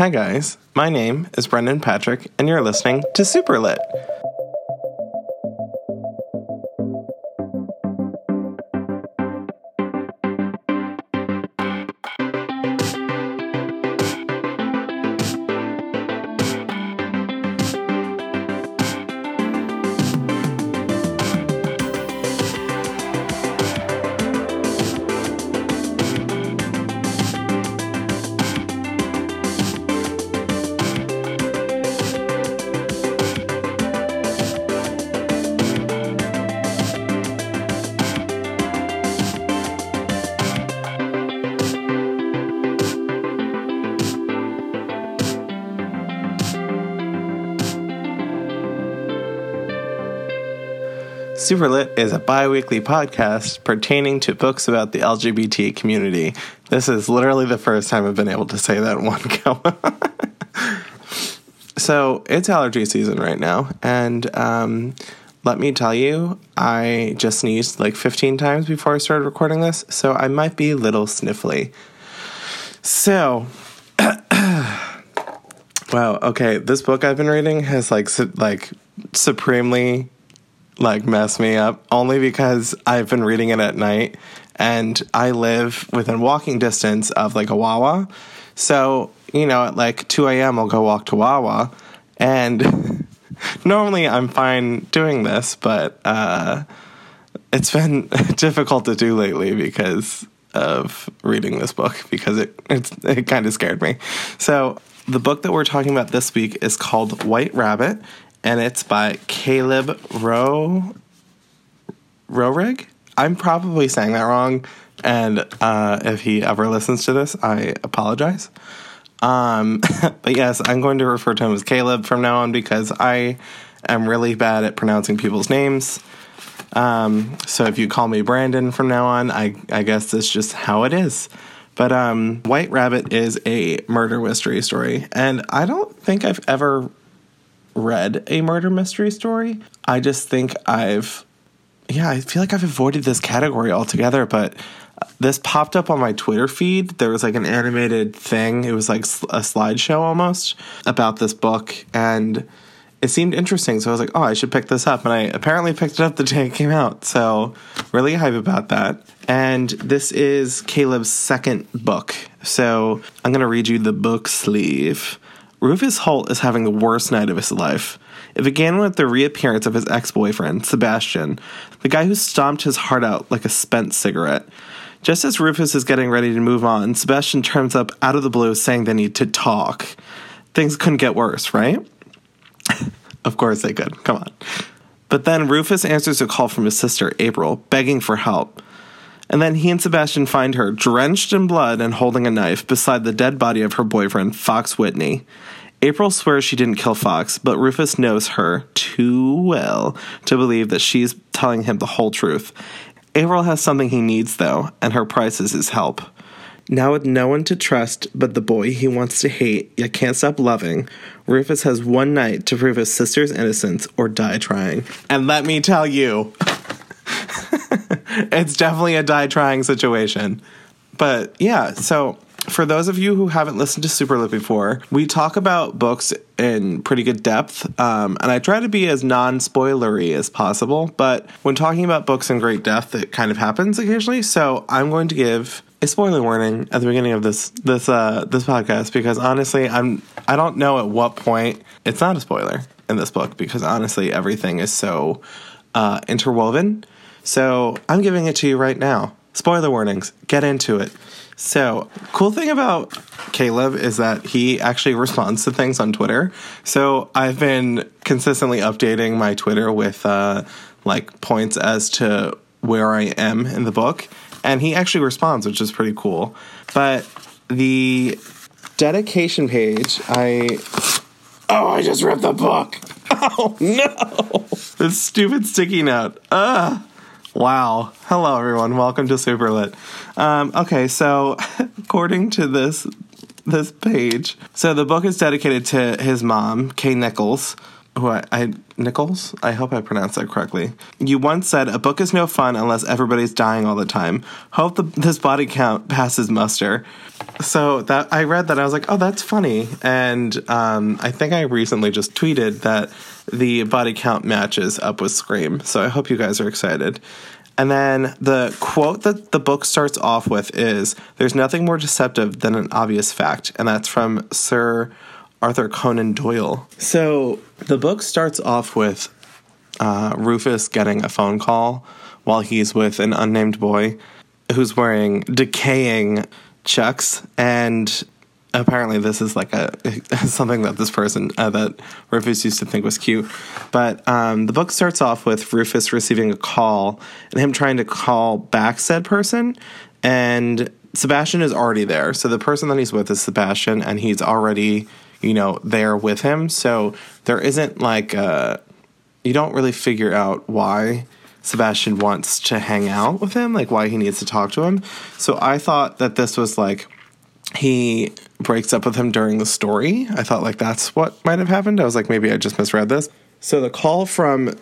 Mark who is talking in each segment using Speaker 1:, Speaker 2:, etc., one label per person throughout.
Speaker 1: Hi, guys. My name is Brendan Patrick, and you're listening to Super Lit. Super Lit is a bi weekly podcast pertaining to books about the LGBT community. This is literally the first time I've been able to say that one so, it's allergy season right now, and um, let me tell you, I just sneezed like 15 times before I started recording this, so I might be a little sniffly. So, wow, okay, this book I've been reading has like su- like supremely like mess me up only because I've been reading it at night and I live within walking distance of like a Wawa. So, you know, at like 2 a.m., I'll go walk to Wawa. And normally I'm fine doing this, but uh, it's been difficult to do lately because of reading this book because it it kind of scared me. So, the book that we're talking about this week is called White Rabbit and it's by Caleb Rowe Roehrig. I'm probably saying that wrong, and uh, if he ever listens to this, I apologize. Um, but yes, I'm going to refer to him as Caleb from now on because I am really bad at pronouncing people's names. Um, so if you call me Brandon from now on, I, I guess that's just how it is. But um, White Rabbit is a murder mystery story, and I don't think I've ever read a murder mystery story. I just think I've, yeah, I feel like I've avoided this category altogether, but this popped up on my Twitter feed. There was like an animated thing, it was like a slideshow almost about this book, and it seemed interesting. So I was like, oh, I should pick this up. And I apparently picked it up the day it came out. So really hype about that. And this is Caleb's second book. So I'm going to read you the book sleeve. Rufus Holt is having the worst night of his life. It began with the reappearance of his ex boyfriend, Sebastian, the guy who stomped his heart out like a spent cigarette. Just as Rufus is getting ready to move on, Sebastian turns up out of the blue saying they need to talk. Things couldn't get worse, right? of course they could. Come on. But then Rufus answers a call from his sister, April, begging for help. And then he and Sebastian find her drenched in blood and holding a knife beside the dead body of her boyfriend, Fox Whitney. April swears she didn't kill Fox, but Rufus knows her too well to believe that she's telling him the whole truth. April has something he needs, though, and her price is his help. Now, with no one to trust but the boy he wants to hate yet can't stop loving, Rufus has one night to prove his sister's innocence or die trying. And let me tell you, it's definitely a die trying situation. But yeah, so for those of you who haven't listened to Super Lit before, we talk about books in pretty good depth, um, and I try to be as non spoilery as possible. But when talking about books in great depth, it kind of happens occasionally. So I'm going to give a spoiler warning at the beginning of this this uh, this podcast because honestly, I'm I don't know at what point it's not a spoiler in this book because honestly, everything is so uh, interwoven. So I'm giving it to you right now. Spoiler warnings. Get into it. So, cool thing about Caleb is that he actually responds to things on Twitter. So, I've been consistently updating my Twitter with uh, like points as to where I am in the book, and he actually responds, which is pretty cool. But the dedication page, I oh, I just ripped the book. Oh no! This stupid sticky note. Ugh. Wow. Hello, everyone. Welcome to Super Lit. Um, okay, so according to this this page, so the book is dedicated to his mom, Kay Nichols, who I, I Nichols. I hope I pronounced that correctly. You once said a book is no fun unless everybody's dying all the time. Hope the, this body count passes muster. So that I read that I was like, oh, that's funny, and um, I think I recently just tweeted that the body count matches up with Scream. So I hope you guys are excited. And then the quote that the book starts off with is There's nothing more deceptive than an obvious fact. And that's from Sir Arthur Conan Doyle. So the book starts off with uh, Rufus getting a phone call while he's with an unnamed boy who's wearing decaying chucks and apparently this is like a something that this person uh, that Rufus used to think was cute. But um, the book starts off with Rufus receiving a call and him trying to call back said person, and Sebastian is already there. So the person that he's with is Sebastian, and he's already you know there with him. So there isn't like uh, you don't really figure out why. Sebastian wants to hang out with him, like why he needs to talk to him. So I thought that this was like he breaks up with him during the story. I thought like that's what might have happened. I was like maybe I just misread this. So the call from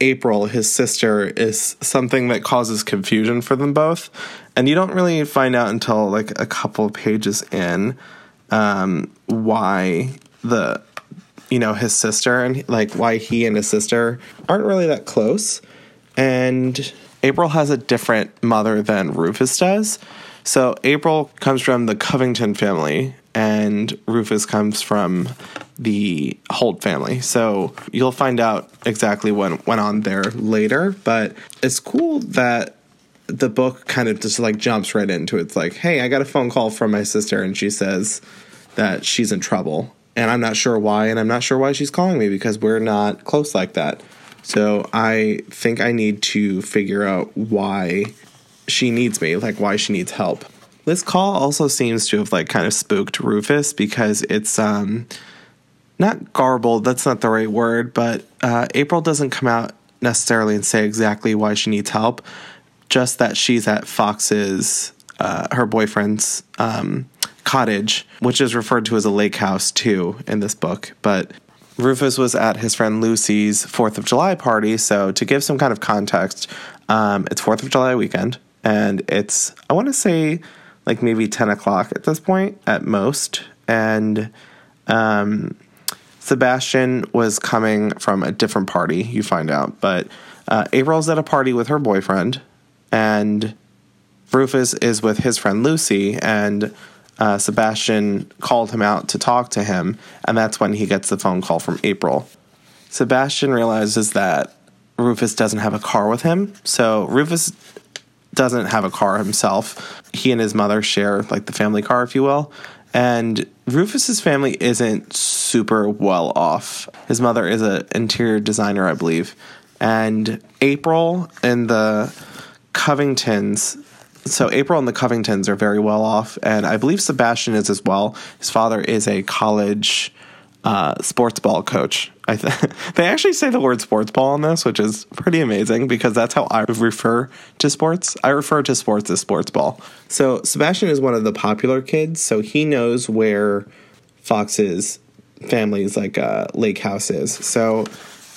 Speaker 1: April, his sister, is something that causes confusion for them both, and you don't really find out until like a couple pages in um, why the you know his sister and like why he and his sister aren't really that close, and April has a different mother than Rufus does. So April comes from the Covington family, and Rufus comes from the Holt family. So you'll find out exactly what went on there later. But it's cool that the book kind of just like jumps right into it. It's like, hey, I got a phone call from my sister, and she says that she's in trouble. And I'm not sure why, and I'm not sure why she's calling me because we're not close like that. So I think I need to figure out why she needs me, like why she needs help. This call also seems to have like kind of spooked Rufus because it's um not garbled, that's not the right word, but uh, April doesn't come out necessarily and say exactly why she needs help, just that she's at Fox's uh, her boyfriend's um, cottage, which is referred to as a lake house too in this book. But Rufus was at his friend Lucy's Fourth of July party, so to give some kind of context, um, it's Fourth of July weekend and it's I want to say like maybe ten o'clock at this point at most, and um, Sebastian was coming from a different party. You find out, but uh, April's at a party with her boyfriend, and Rufus is with his friend Lucy, and uh, Sebastian called him out to talk to him, and that's when he gets the phone call from April. Sebastian realizes that Rufus doesn't have a car with him, so Rufus doesn't have a car himself. He and his mother share like the family car, if you will. And Rufus's family isn't super well off. His mother is an interior designer, I believe. And April and the Covingtons so April and the Covingtons are very well off, and I believe Sebastian is as well. His father is a college uh, sports ball coach. I th- they actually say the word sports ball in this, which is pretty amazing because that's how I refer to sports. I refer to sports as sports ball. So Sebastian is one of the popular kids, so he knows where Fox's family's like uh, lake house is. So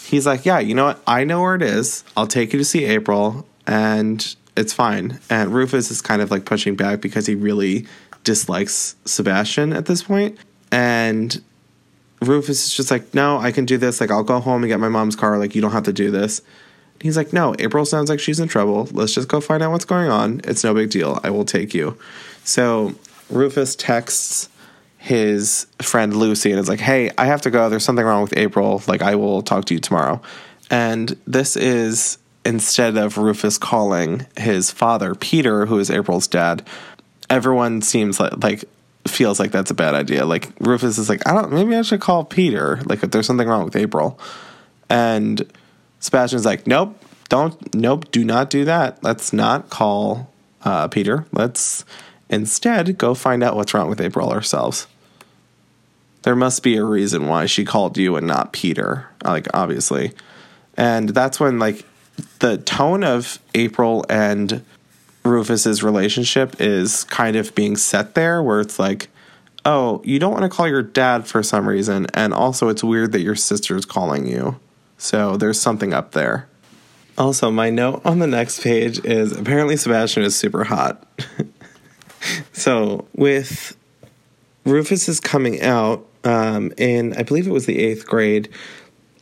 Speaker 1: he's like, yeah, you know what? I know where it is. I'll take you to see April, and it's fine. And Rufus is kind of like pushing back because he really dislikes Sebastian at this point. and Rufus is just like, no, I can do this. Like, I'll go home and get my mom's car. Like, you don't have to do this. He's like, no, April sounds like she's in trouble. Let's just go find out what's going on. It's no big deal. I will take you. So Rufus texts his friend Lucy and is like, hey, I have to go. There's something wrong with April. Like, I will talk to you tomorrow. And this is instead of Rufus calling his father, Peter, who is April's dad, everyone seems like, like feels like that's a bad idea. Like Rufus is like, I don't. Maybe I should call Peter. Like if there's something wrong with April, and Sebastian's like, Nope, don't. Nope, do not do that. Let's not call uh, Peter. Let's instead go find out what's wrong with April ourselves. There must be a reason why she called you and not Peter. Like obviously, and that's when like the tone of April and Rufus's relationship is kind of being set there where it's like oh, you don't want to call your dad for some reason. And also, it's weird that your sister's calling you. So there's something up there. Also, my note on the next page is apparently Sebastian is super hot. so, with Rufus's coming out um, in, I believe it was the eighth grade,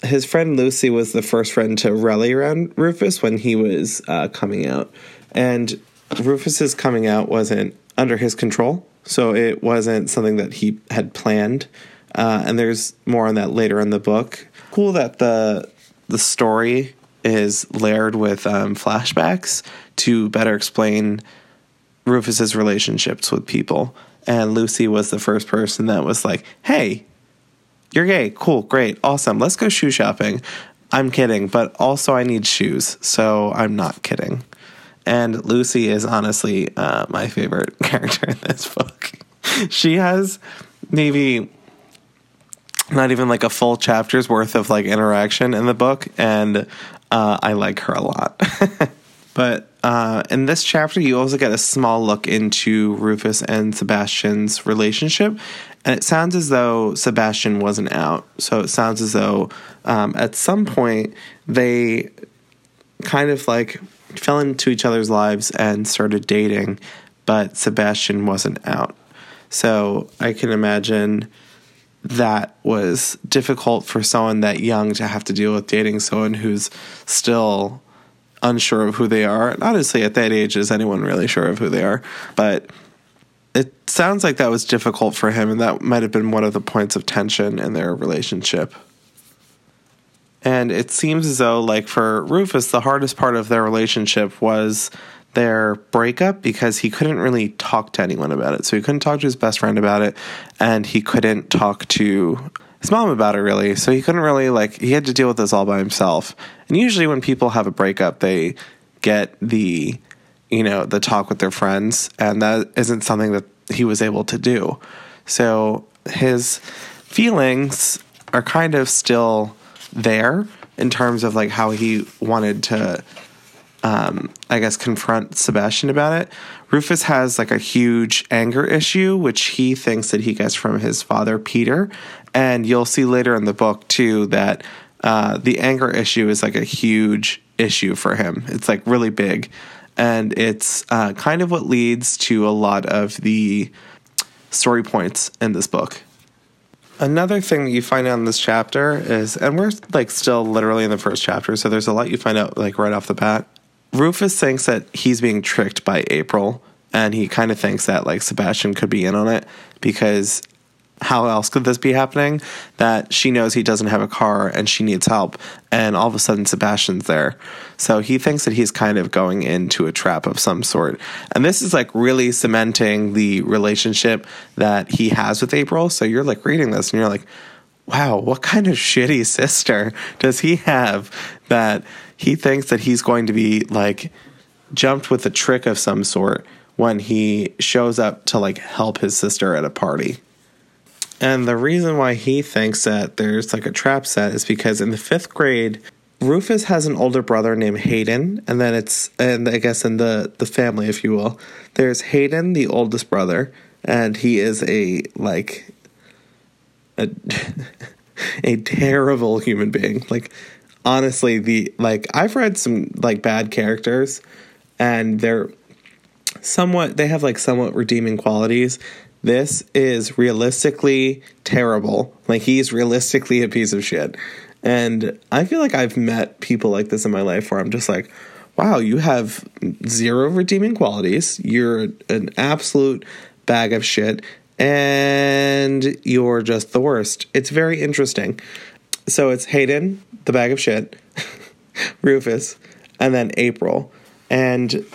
Speaker 1: his friend Lucy was the first friend to rally around Rufus when he was uh, coming out. And Rufus's coming out wasn't under his control, so it wasn't something that he had planned. Uh, and there's more on that later in the book. Cool that the the story is layered with um, flashbacks to better explain Rufus's relationships with people. And Lucy was the first person that was like, "Hey, you're gay. Cool, great, awesome. Let's go shoe shopping." I'm kidding, but also I need shoes, so I'm not kidding. And Lucy is honestly uh, my favorite character in this book. she has maybe not even like a full chapter's worth of like interaction in the book, and uh, I like her a lot. but uh, in this chapter, you also get a small look into Rufus and Sebastian's relationship, and it sounds as though Sebastian wasn't out. So it sounds as though um, at some point they kind of like fell into each other's lives and started dating, but Sebastian wasn't out. So I can imagine that was difficult for someone that young to have to deal with dating someone who's still unsure of who they are. And honestly, at that age, is anyone really sure of who they are? But it sounds like that was difficult for him, and that might have been one of the points of tension in their relationship. And it seems as though, like for Rufus, the hardest part of their relationship was their breakup because he couldn't really talk to anyone about it. So he couldn't talk to his best friend about it, and he couldn't talk to his mom about it really. So he couldn't really, like, he had to deal with this all by himself. And usually when people have a breakup, they get the, you know, the talk with their friends, and that isn't something that he was able to do. So his feelings are kind of still there in terms of like how he wanted to um, I guess confront Sebastian about it. Rufus has like a huge anger issue, which he thinks that he gets from his father Peter, and you'll see later in the book too that uh, the anger issue is like a huge issue for him. It's like really big, and it's uh, kind of what leads to a lot of the story points in this book. Another thing that you find out in this chapter is, and we're like still literally in the first chapter, so there's a lot you find out like right off the bat. Rufus thinks that he's being tricked by April, and he kind of thinks that like Sebastian could be in on it because how else could this be happening? That she knows he doesn't have a car and she needs help, and all of a sudden Sebastian's there. So he thinks that he's kind of going into a trap of some sort. And this is like really cementing the relationship that he has with April. So you're like reading this and you're like, wow, what kind of shitty sister does he have that he thinks that he's going to be like jumped with a trick of some sort when he shows up to like help his sister at a party? And the reason why he thinks that there's like a trap set is because in the fifth grade, Rufus has an older brother named Hayden, and then it's and I guess in the the family, if you will, there's Hayden, the oldest brother, and he is a like a a terrible human being. Like honestly, the like I've read some like bad characters, and they're somewhat they have like somewhat redeeming qualities this is realistically terrible. Like he's realistically a piece of shit. And I feel like I've met people like this in my life where I'm just like, wow, you have zero redeeming qualities. You're an absolute bag of shit and you're just the worst. It's very interesting. So it's Hayden, the bag of shit, Rufus, and then April. And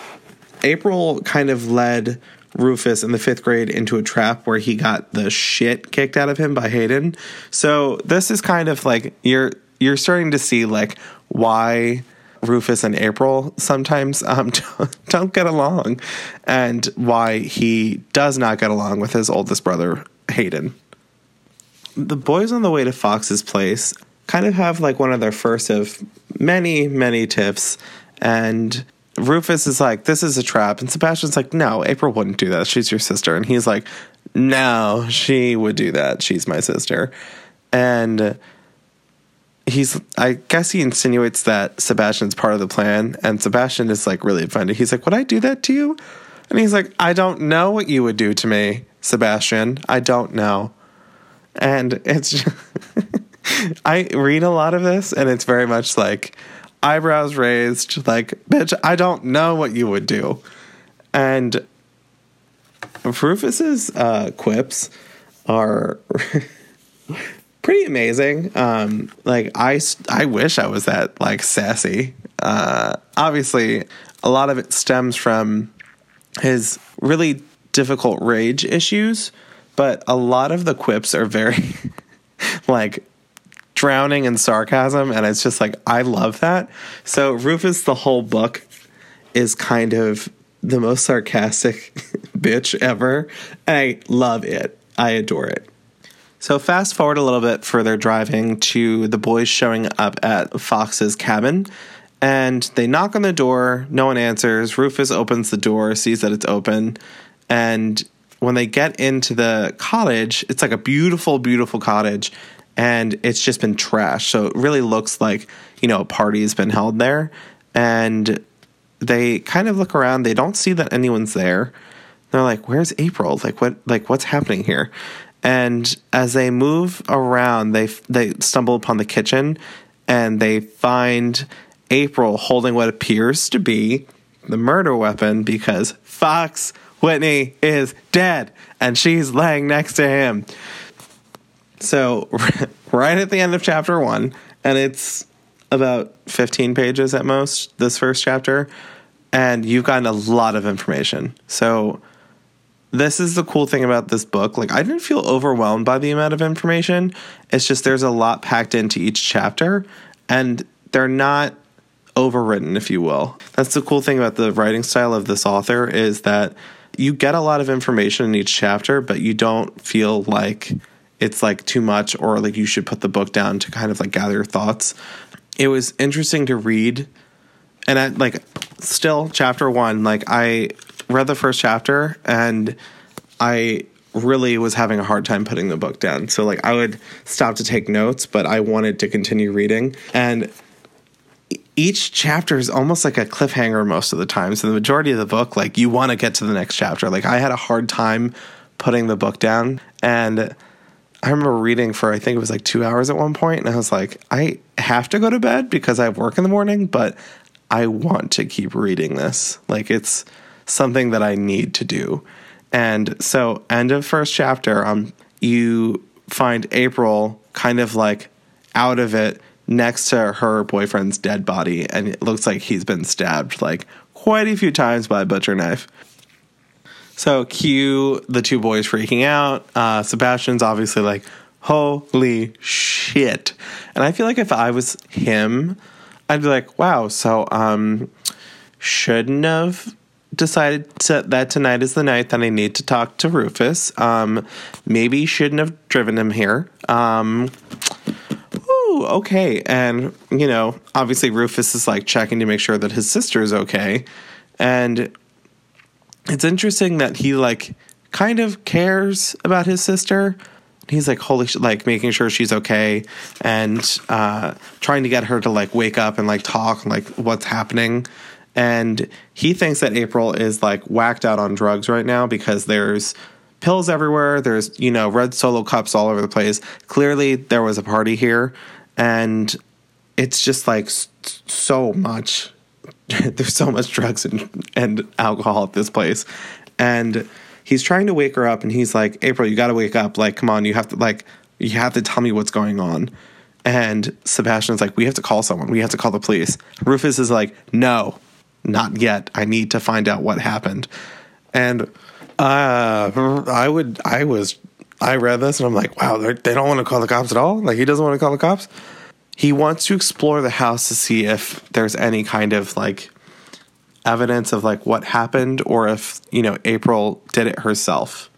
Speaker 1: April kind of led Rufus in the fifth grade into a trap where he got the shit kicked out of him by Hayden. So this is kind of like you're you're starting to see like why Rufus and April sometimes um, don't get along, and why he does not get along with his oldest brother Hayden. The boys on the way to Fox's place kind of have like one of their first of many many tips, and Rufus is like, this is a trap. And Sebastian's like, no, April wouldn't do that. She's your sister. And he's like, no, she would do that. She's my sister. And he's, I guess he insinuates that Sebastian's part of the plan. And Sebastian is like really offended. He's like, Would I do that to you? And he's like, I don't know what you would do to me, Sebastian. I don't know. And it's, I read a lot of this and it's very much like eyebrows raised, like, bitch, I don't know what you would do. And Rufus's uh, quips are pretty amazing. Um, like I, I wish I was that like sassy. Uh, obviously, a lot of it stems from his really difficult rage issues, but a lot of the quips are very like drowning in sarcasm, and it's just like I love that. So Rufus, the whole book is kind of the most sarcastic bitch ever. I love it. I adore it. So fast forward a little bit further driving to the boys showing up at Fox's cabin and they knock on the door, no one answers. Rufus opens the door, sees that it's open, and when they get into the cottage, it's like a beautiful beautiful cottage and it's just been trashed. So it really looks like, you know, a party has been held there and they kind of look around, they don't see that anyone's there. They're like, "Where's April? Like what like what's happening here?" And as they move around, they they stumble upon the kitchen and they find April holding what appears to be the murder weapon because Fox Whitney is dead and she's laying next to him. So, right at the end of chapter one, and it's about 15 pages at most, this first chapter, and you've gotten a lot of information. So, this is the cool thing about this book. Like, I didn't feel overwhelmed by the amount of information. It's just there's a lot packed into each chapter, and they're not overwritten, if you will. That's the cool thing about the writing style of this author is that you get a lot of information in each chapter, but you don't feel like it's like too much or like you should put the book down to kind of like gather your thoughts. It was interesting to read. And I like still chapter one, like I read the first chapter and I really was having a hard time putting the book down. So like I would stop to take notes, but I wanted to continue reading. And each chapter is almost like a cliffhanger most of the time. So the majority of the book, like you want to get to the next chapter. Like I had a hard time putting the book down. And I remember reading for I think it was like two hours at one point, and I was like, I have to go to bed because I have work in the morning, but I want to keep reading this. Like it's something that I need to do. And so end of first chapter, um, you find April kind of like out of it next to her boyfriend's dead body, and it looks like he's been stabbed like quite a few times by a butcher knife. So cue the two boys freaking out. Uh, Sebastian's obviously like, "Holy shit!" And I feel like if I was him, I'd be like, "Wow, so um, shouldn't have." Decided to, that tonight is the night that I need to talk to Rufus. Um, maybe shouldn't have driven him here. Um, ooh, okay. And, you know, obviously Rufus is like checking to make sure that his sister is okay. And it's interesting that he like kind of cares about his sister. He's like, holy shit, like making sure she's okay and uh, trying to get her to like wake up and like talk, like what's happening. And he thinks that April is like whacked out on drugs right now because there's pills everywhere. There's, you know, red solo cups all over the place. Clearly, there was a party here. And it's just like so much. there's so much drugs and, and alcohol at this place. And he's trying to wake her up and he's like, April, you got to wake up. Like, come on, you have to, like, you have to tell me what's going on. And Sebastian's like, we have to call someone. We have to call the police. Rufus is like, no, not yet. I need to find out what happened. And uh, I would, I was, I read this and I'm like, wow, they don't want to call the cops at all. Like he doesn't want to call the cops. He wants to explore the house to see if there's any kind of like evidence of like what happened or if you know April did it herself.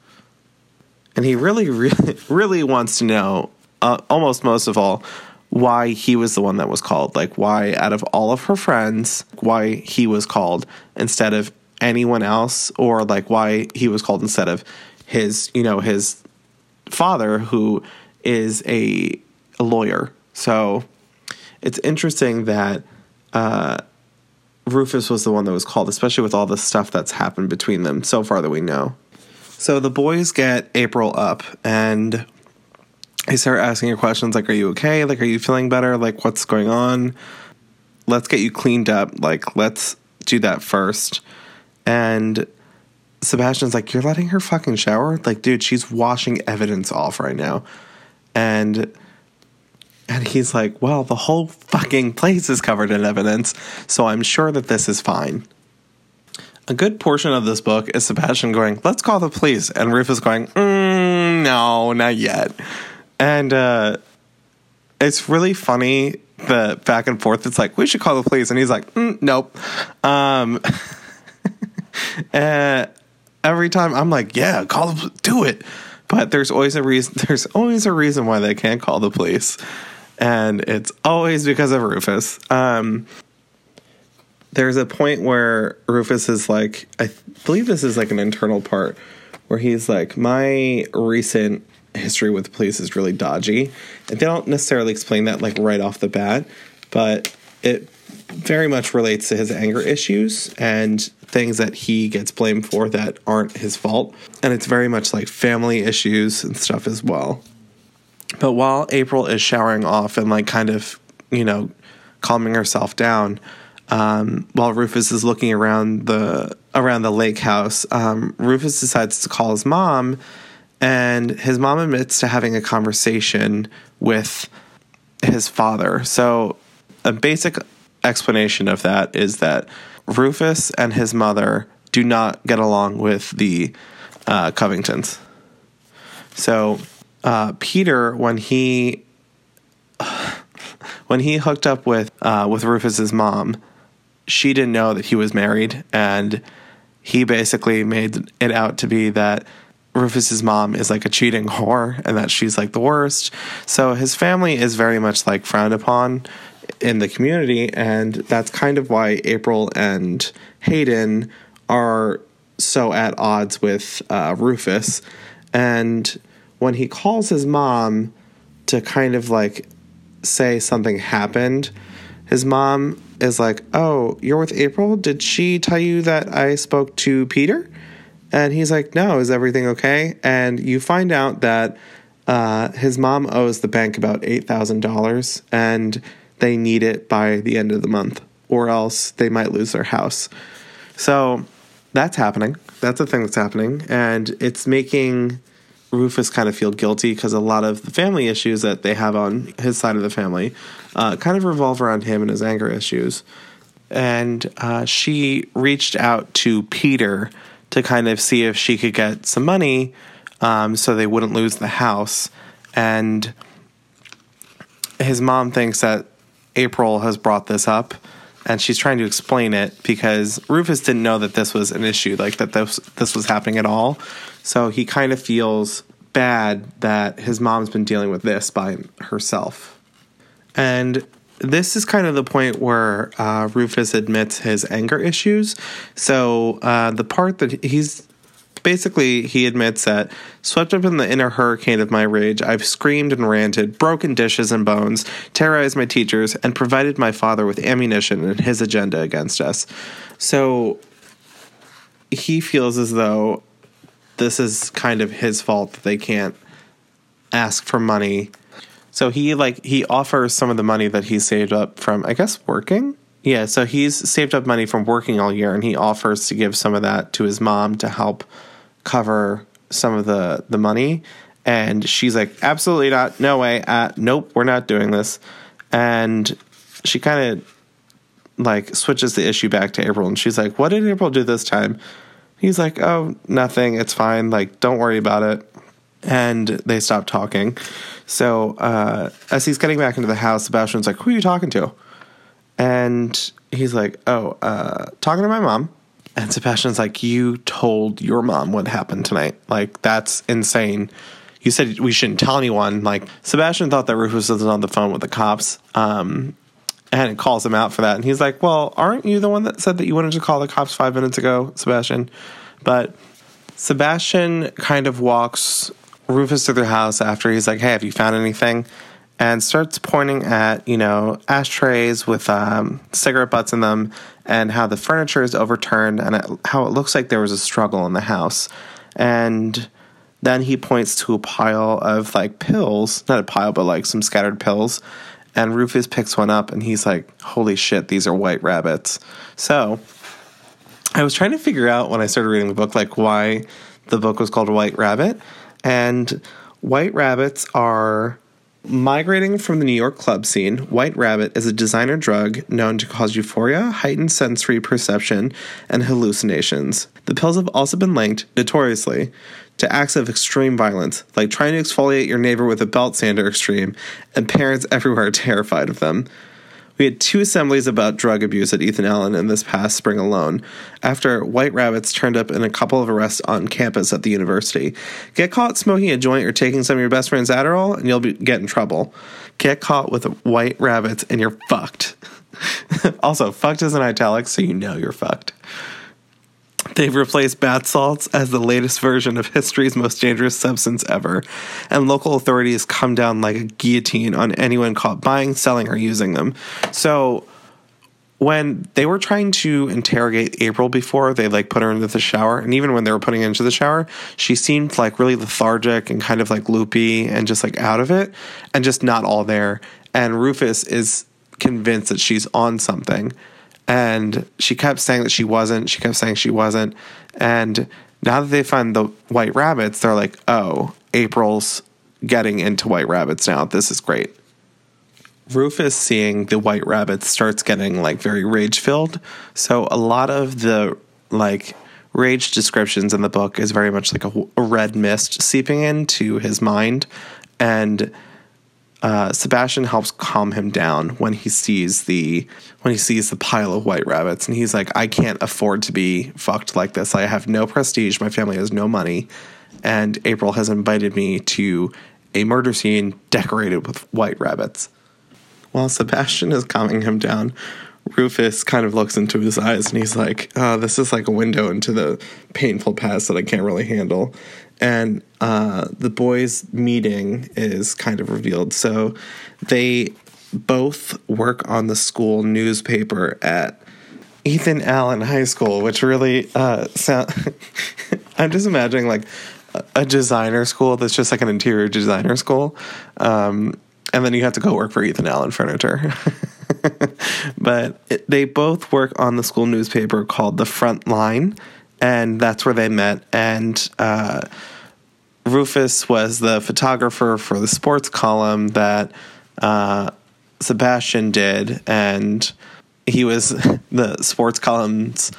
Speaker 1: And he really, really, really wants to know, uh, almost most of all, why he was the one that was called. Like, why, out of all of her friends, why he was called instead of anyone else, or like why he was called instead of his, you know, his father, who is a, a lawyer. So it's interesting that uh, Rufus was the one that was called, especially with all the stuff that's happened between them so far that we know. So the boys get April up and they start asking her questions like, Are you okay? Like, are you feeling better? Like, what's going on? Let's get you cleaned up. Like, let's do that first. And Sebastian's like, You're letting her fucking shower? Like, dude, she's washing evidence off right now. And and he's like, Well, the whole fucking place is covered in evidence, so I'm sure that this is fine. A good portion of this book is Sebastian going, Let's call the police. And Rufus going, mm, No, not yet. And uh, it's really funny the back and forth. It's like, We should call the police. And he's like, mm, Nope. Um, uh, every time I'm like, Yeah, call the do it. But there's always a reason. There's always a reason why they can't call the police and it's always because of Rufus. Um, there's a point where Rufus is like, I believe this is like an internal part where he's like, my recent history with police is really dodgy. And they don't necessarily explain that like right off the bat, but it very much relates to his anger issues and things that he gets blamed for that aren't his fault. And it's very much like family issues and stuff as well. But while April is showering off and like kind of, you know, calming herself down, um, while Rufus is looking around the around the lake house, um, Rufus decides to call his mom, and his mom admits to having a conversation with his father. So, a basic explanation of that is that Rufus and his mother do not get along with the uh, Covingtons. So uh, Peter when he when he hooked up with uh, with Rufus's mom, she didn't know that he was married, and he basically made it out to be that Rufus's mom is like a cheating whore and that she's like the worst. So his family is very much like frowned upon in the community, and that's kind of why April and Hayden are so at odds with uh, Rufus. And when he calls his mom to kind of like say something happened, his mom is like, Oh, you're with April? Did she tell you that I spoke to Peter? And he's like, No, is everything okay? And you find out that uh, his mom owes the bank about $8,000 and they need it by the end of the month, or else they might lose their house. So that's happening. That's a thing that's happening. And it's making Rufus kind of feel guilty because a lot of the family issues that they have on his side of the family uh, kind of revolve around him and his anger issues. And uh, she reached out to Peter to kind of see if she could get some money um, so they wouldn't lose the house. And his mom thinks that April has brought this up and she's trying to explain it because Rufus didn't know that this was an issue, like that this this was happening at all. So he kind of feels bad that his mom's been dealing with this by herself. And this is kind of the point where uh, Rufus admits his anger issues. So uh, the part that he's basically he admits that swept up in the inner hurricane of my rage, I've screamed and ranted, broken dishes and bones, terrorized my teachers, and provided my father with ammunition and his agenda against us. So he feels as though this is kind of his fault that they can't ask for money. So he like he offers some of the money that he saved up from I guess working. Yeah, so he's saved up money from working all year and he offers to give some of that to his mom to help cover some of the the money and she's like absolutely not no way uh, nope we're not doing this and she kind of like switches the issue back to April and she's like what did April do this time He's like, oh, nothing. It's fine. Like, don't worry about it. And they stop talking. So uh, as he's getting back into the house, Sebastian's like, who are you talking to? And he's like, oh, uh, talking to my mom. And Sebastian's like, you told your mom what happened tonight. Like, that's insane. You said we shouldn't tell anyone. Like, Sebastian thought that Rufus was on the phone with the cops. Um, and it calls him out for that. And he's like, Well, aren't you the one that said that you wanted to call the cops five minutes ago, Sebastian? But Sebastian kind of walks Rufus to the house after he's like, "Hey, have you found anything?" And starts pointing at you know ashtrays with um, cigarette butts in them and how the furniture is overturned and how it looks like there was a struggle in the house. And then he points to a pile of like pills not a pile but like some scattered pills. And rufus picks one up and he's like holy shit these are white rabbits. So i was trying to figure out when i started reading the book like why the book was called white rabbit. And white rabbits are Migrating from the New York club scene, White Rabbit is a designer drug known to cause euphoria, heightened sensory perception, and hallucinations. The pills have also been linked, notoriously, to acts of extreme violence, like trying to exfoliate your neighbor with a belt sander extreme, and parents everywhere are terrified of them. We had two assemblies about drug abuse at Ethan Allen in this past spring alone, after white rabbits turned up in a couple of arrests on campus at the university. Get caught smoking a joint or taking some of your best friend's Adderall, and you'll be, get in trouble. Get caught with white rabbits, and you're fucked. also, fucked is in italics, so you know you're fucked. They've replaced bath salts as the latest version of history's most dangerous substance ever, and local authorities come down like a guillotine on anyone caught buying, selling, or using them. So, when they were trying to interrogate April before, they like put her into the shower, and even when they were putting her into the shower, she seemed like really lethargic and kind of like loopy and just like out of it, and just not all there. And Rufus is convinced that she's on something and she kept saying that she wasn't. She kept saying she wasn't. And now that they find the white rabbits, they're like, oh, April's getting into white rabbits now. This is great. Rufus seeing the white rabbits starts getting like very rage filled. So a lot of the like rage descriptions in the book is very much like a, a red mist seeping into his mind. And uh, Sebastian helps calm him down when he sees the when he sees the pile of white rabbits, and he's like, "I can't afford to be fucked like this. I have no prestige. My family has no money, and April has invited me to a murder scene decorated with white rabbits." While Sebastian is calming him down, Rufus kind of looks into his eyes and he's like, oh, "This is like a window into the painful past that I can't really handle." And uh, the boys' meeting is kind of revealed. So they both work on the school newspaper at Ethan Allen High School, which really uh, sound. I'm just imagining like a designer school that's just like an interior designer school, um, and then you have to go work for Ethan Allen Furniture. but it, they both work on the school newspaper called The Front Line and that's where they met. And uh, Rufus was the photographer for the sports column that uh, Sebastian did, and he was the sports column's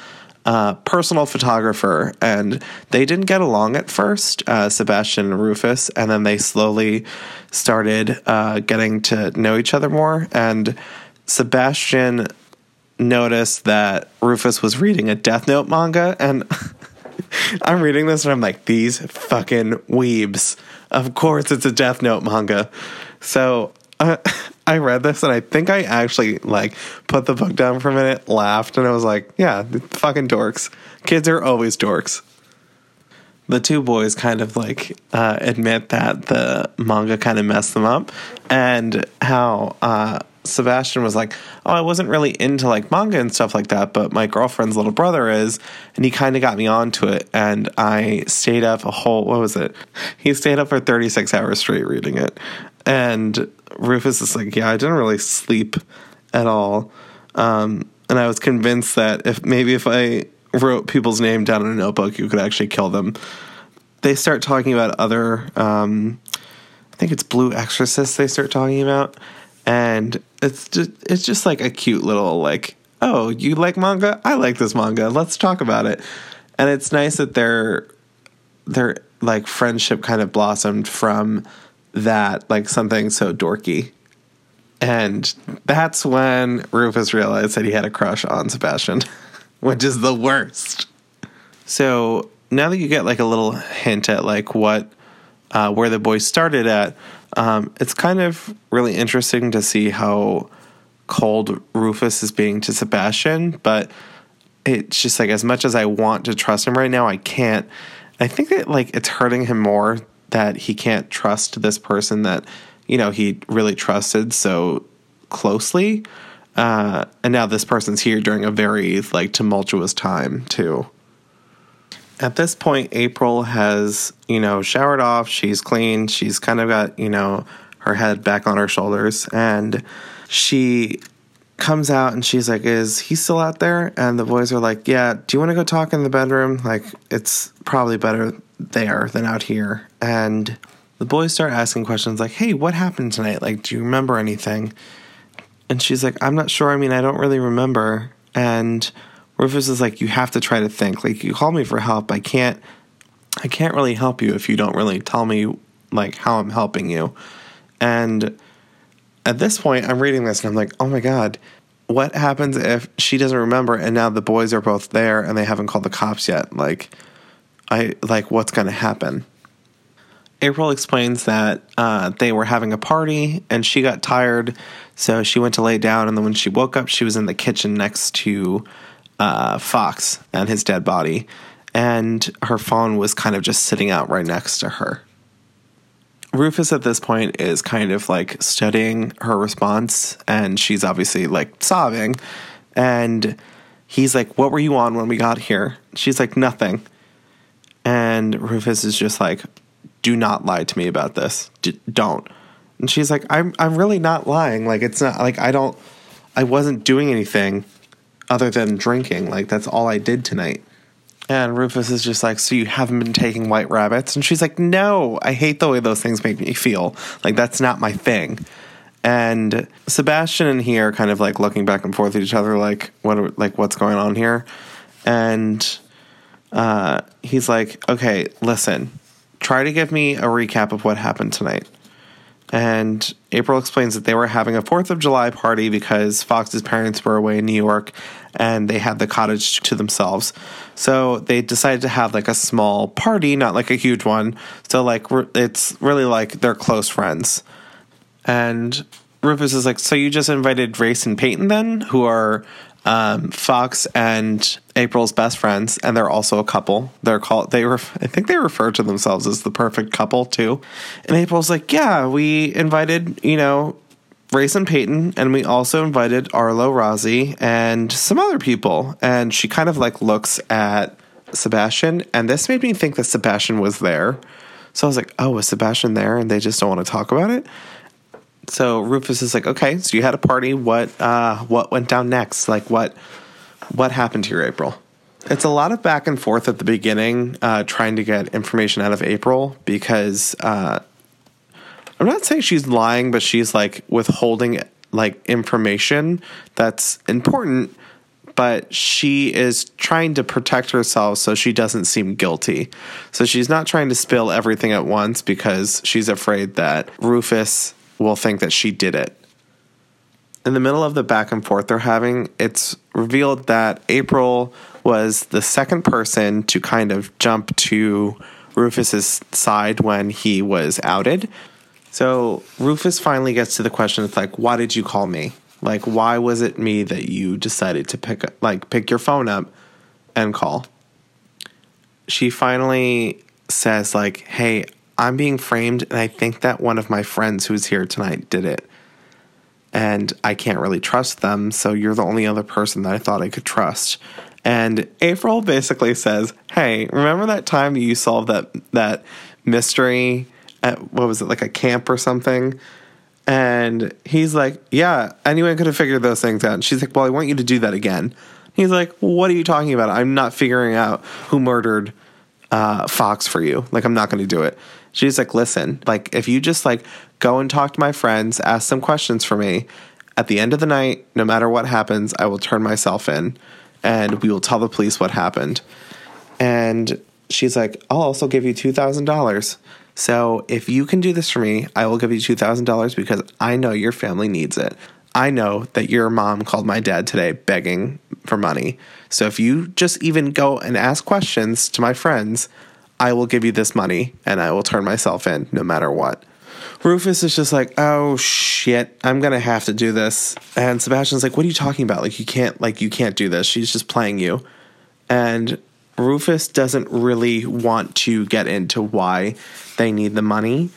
Speaker 1: uh, personal photographer. And they didn't get along at first, uh, Sebastian and Rufus, and then they slowly started uh, getting to know each other more. And Sebastian noticed that Rufus was reading a Death Note manga, and I'm reading this and I'm like, these fucking weebs. Of course, it's a Death Note manga. So uh, I read this and I think I actually like put the book down for a minute, laughed, and I was like, yeah, fucking dorks. Kids are always dorks. The two boys kind of like uh, admit that the manga kind of messed them up, and how uh, Sebastian was like, "Oh, I wasn't really into like manga and stuff like that, but my girlfriend's little brother is, and he kind of got me onto it, and I stayed up a whole what was it? He stayed up for 36 hours straight reading it." And Rufus is like, "Yeah, I didn't really sleep at all." Um, and I was convinced that if maybe if I wrote people's name down in a notebook, you could actually kill them. They start talking about other um, I think it's Blue Exorcist they start talking about and it's just it's just like a cute little like oh you like manga? I like this manga. Let's talk about it. And it's nice that their their like friendship kind of blossomed from that like something so dorky. And that's when rufus realized that he had a crush on sebastian which is the worst. So now that you get like a little hint at like what uh, where the boys started at um, it's kind of really interesting to see how cold Rufus is being to Sebastian, but it's just like as much as I want to trust him right now, I can't. I think that like it's hurting him more that he can't trust this person that you know he really trusted so closely. Uh, and now this person's here during a very like tumultuous time too. At this point, April has you know showered off. She's clean. She's kind of got you know her head back on her shoulders, and she comes out and she's like, Is he still out there? And the boys are like, Yeah, do you want to go talk in the bedroom? Like, it's probably better there than out here. And the boys start asking questions like, Hey, what happened tonight? Like, do you remember anything? And she's like, I'm not sure. I mean, I don't really remember. And Rufus is like, You have to try to think. Like, you call me for help. I can't. I can't really help you if you don't really tell me like how I'm helping you. And at this point, I'm reading this and I'm like, oh my God, what happens if she doesn't remember and now the boys are both there and they haven't called the cops yet? Like, I like what's to happen? April explains that uh, they were having a party and she got tired, so she went to lay down. And then when she woke up, she was in the kitchen next to uh, Fox and his dead body, and her phone was kind of just sitting out right next to her. Rufus at this point is kind of like studying her response, and she's obviously like sobbing. And he's like, What were you on when we got here? She's like, Nothing. And Rufus is just like, Do not lie to me about this. D- don't. And she's like, I'm, I'm really not lying. Like, it's not like I don't, I wasn't doing anything other than drinking. Like, that's all I did tonight. And Rufus is just like, So you haven't been taking white rabbits? And she's like, No, I hate the way those things make me feel. Like, that's not my thing. And Sebastian and he are kind of like looking back and forth at each other, like, what, like, what's going on here? And uh, he's like, Okay, listen, try to give me a recap of what happened tonight. And April explains that they were having a 4th of July party because Fox's parents were away in New York and they had the cottage to themselves. So they decided to have like a small party, not like a huge one. So, like, it's really like they're close friends. And Rufus is like, So you just invited Race and Peyton then, who are um, Fox and April's best friends, and they're also a couple. They're called they ref, I think they refer to themselves as the perfect couple too. And April's like, yeah, we invited you know And Peyton, and we also invited Arlo, Rozzy, and some other people. And she kind of like looks at Sebastian, and this made me think that Sebastian was there. So I was like, oh, was Sebastian there? And they just don't want to talk about it. So Rufus is like, okay, so you had a party. What uh, what went down next? Like what what happened here, April? It's a lot of back and forth at the beginning, uh, trying to get information out of April because uh, I'm not saying she's lying, but she's like withholding like information that's important. But she is trying to protect herself so she doesn't seem guilty. So she's not trying to spill everything at once because she's afraid that Rufus will think that she did it. In the middle of the back and forth they're having, it's revealed that April was the second person to kind of jump to Rufus's side when he was outed. So Rufus finally gets to the question it's like, why did you call me? Like, why was it me that you decided to pick like pick your phone up and call? She finally says, like, hey, I'm being framed, and I think that one of my friends who's here tonight did it. And I can't really trust them, so you're the only other person that I thought I could trust. And April basically says, "Hey, remember that time you solved that that mystery at what was it like a camp or something?" And he's like, "Yeah, anyone could have figured those things out." And she's like, "Well, I want you to do that again." He's like, "What are you talking about? I'm not figuring out who murdered uh, Fox for you. Like, I'm not going to do it." She's like, listen, like if you just like go and talk to my friends, ask some questions for me, at the end of the night, no matter what happens, I will turn myself in and we will tell the police what happened. And she's like, I'll also give you $2,000. So if you can do this for me, I will give you $2,000 because I know your family needs it. I know that your mom called my dad today begging for money. So if you just even go and ask questions to my friends, I will give you this money and I will turn myself in no matter what. Rufus is just like, oh shit, I'm gonna have to do this. And Sebastian's like, what are you talking about? Like you can't like you can't do this. She's just playing you. And Rufus doesn't really want to get into why they need the money.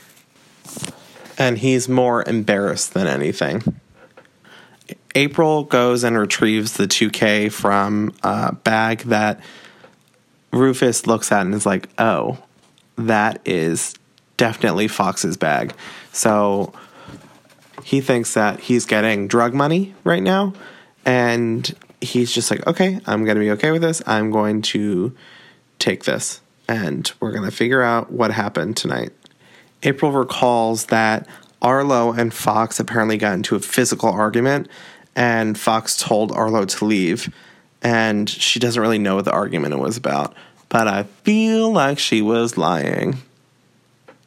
Speaker 1: And he's more embarrassed than anything. April goes and retrieves the 2K from a bag that Rufus looks at and is like, oh, that is definitely Fox's bag. So he thinks that he's getting drug money right now. And he's just like, okay, I'm going to be okay with this. I'm going to take this. And we're going to figure out what happened tonight. April recalls that Arlo and Fox apparently got into a physical argument, and Fox told Arlo to leave. And she doesn't really know what the argument was about, but I feel like she was lying.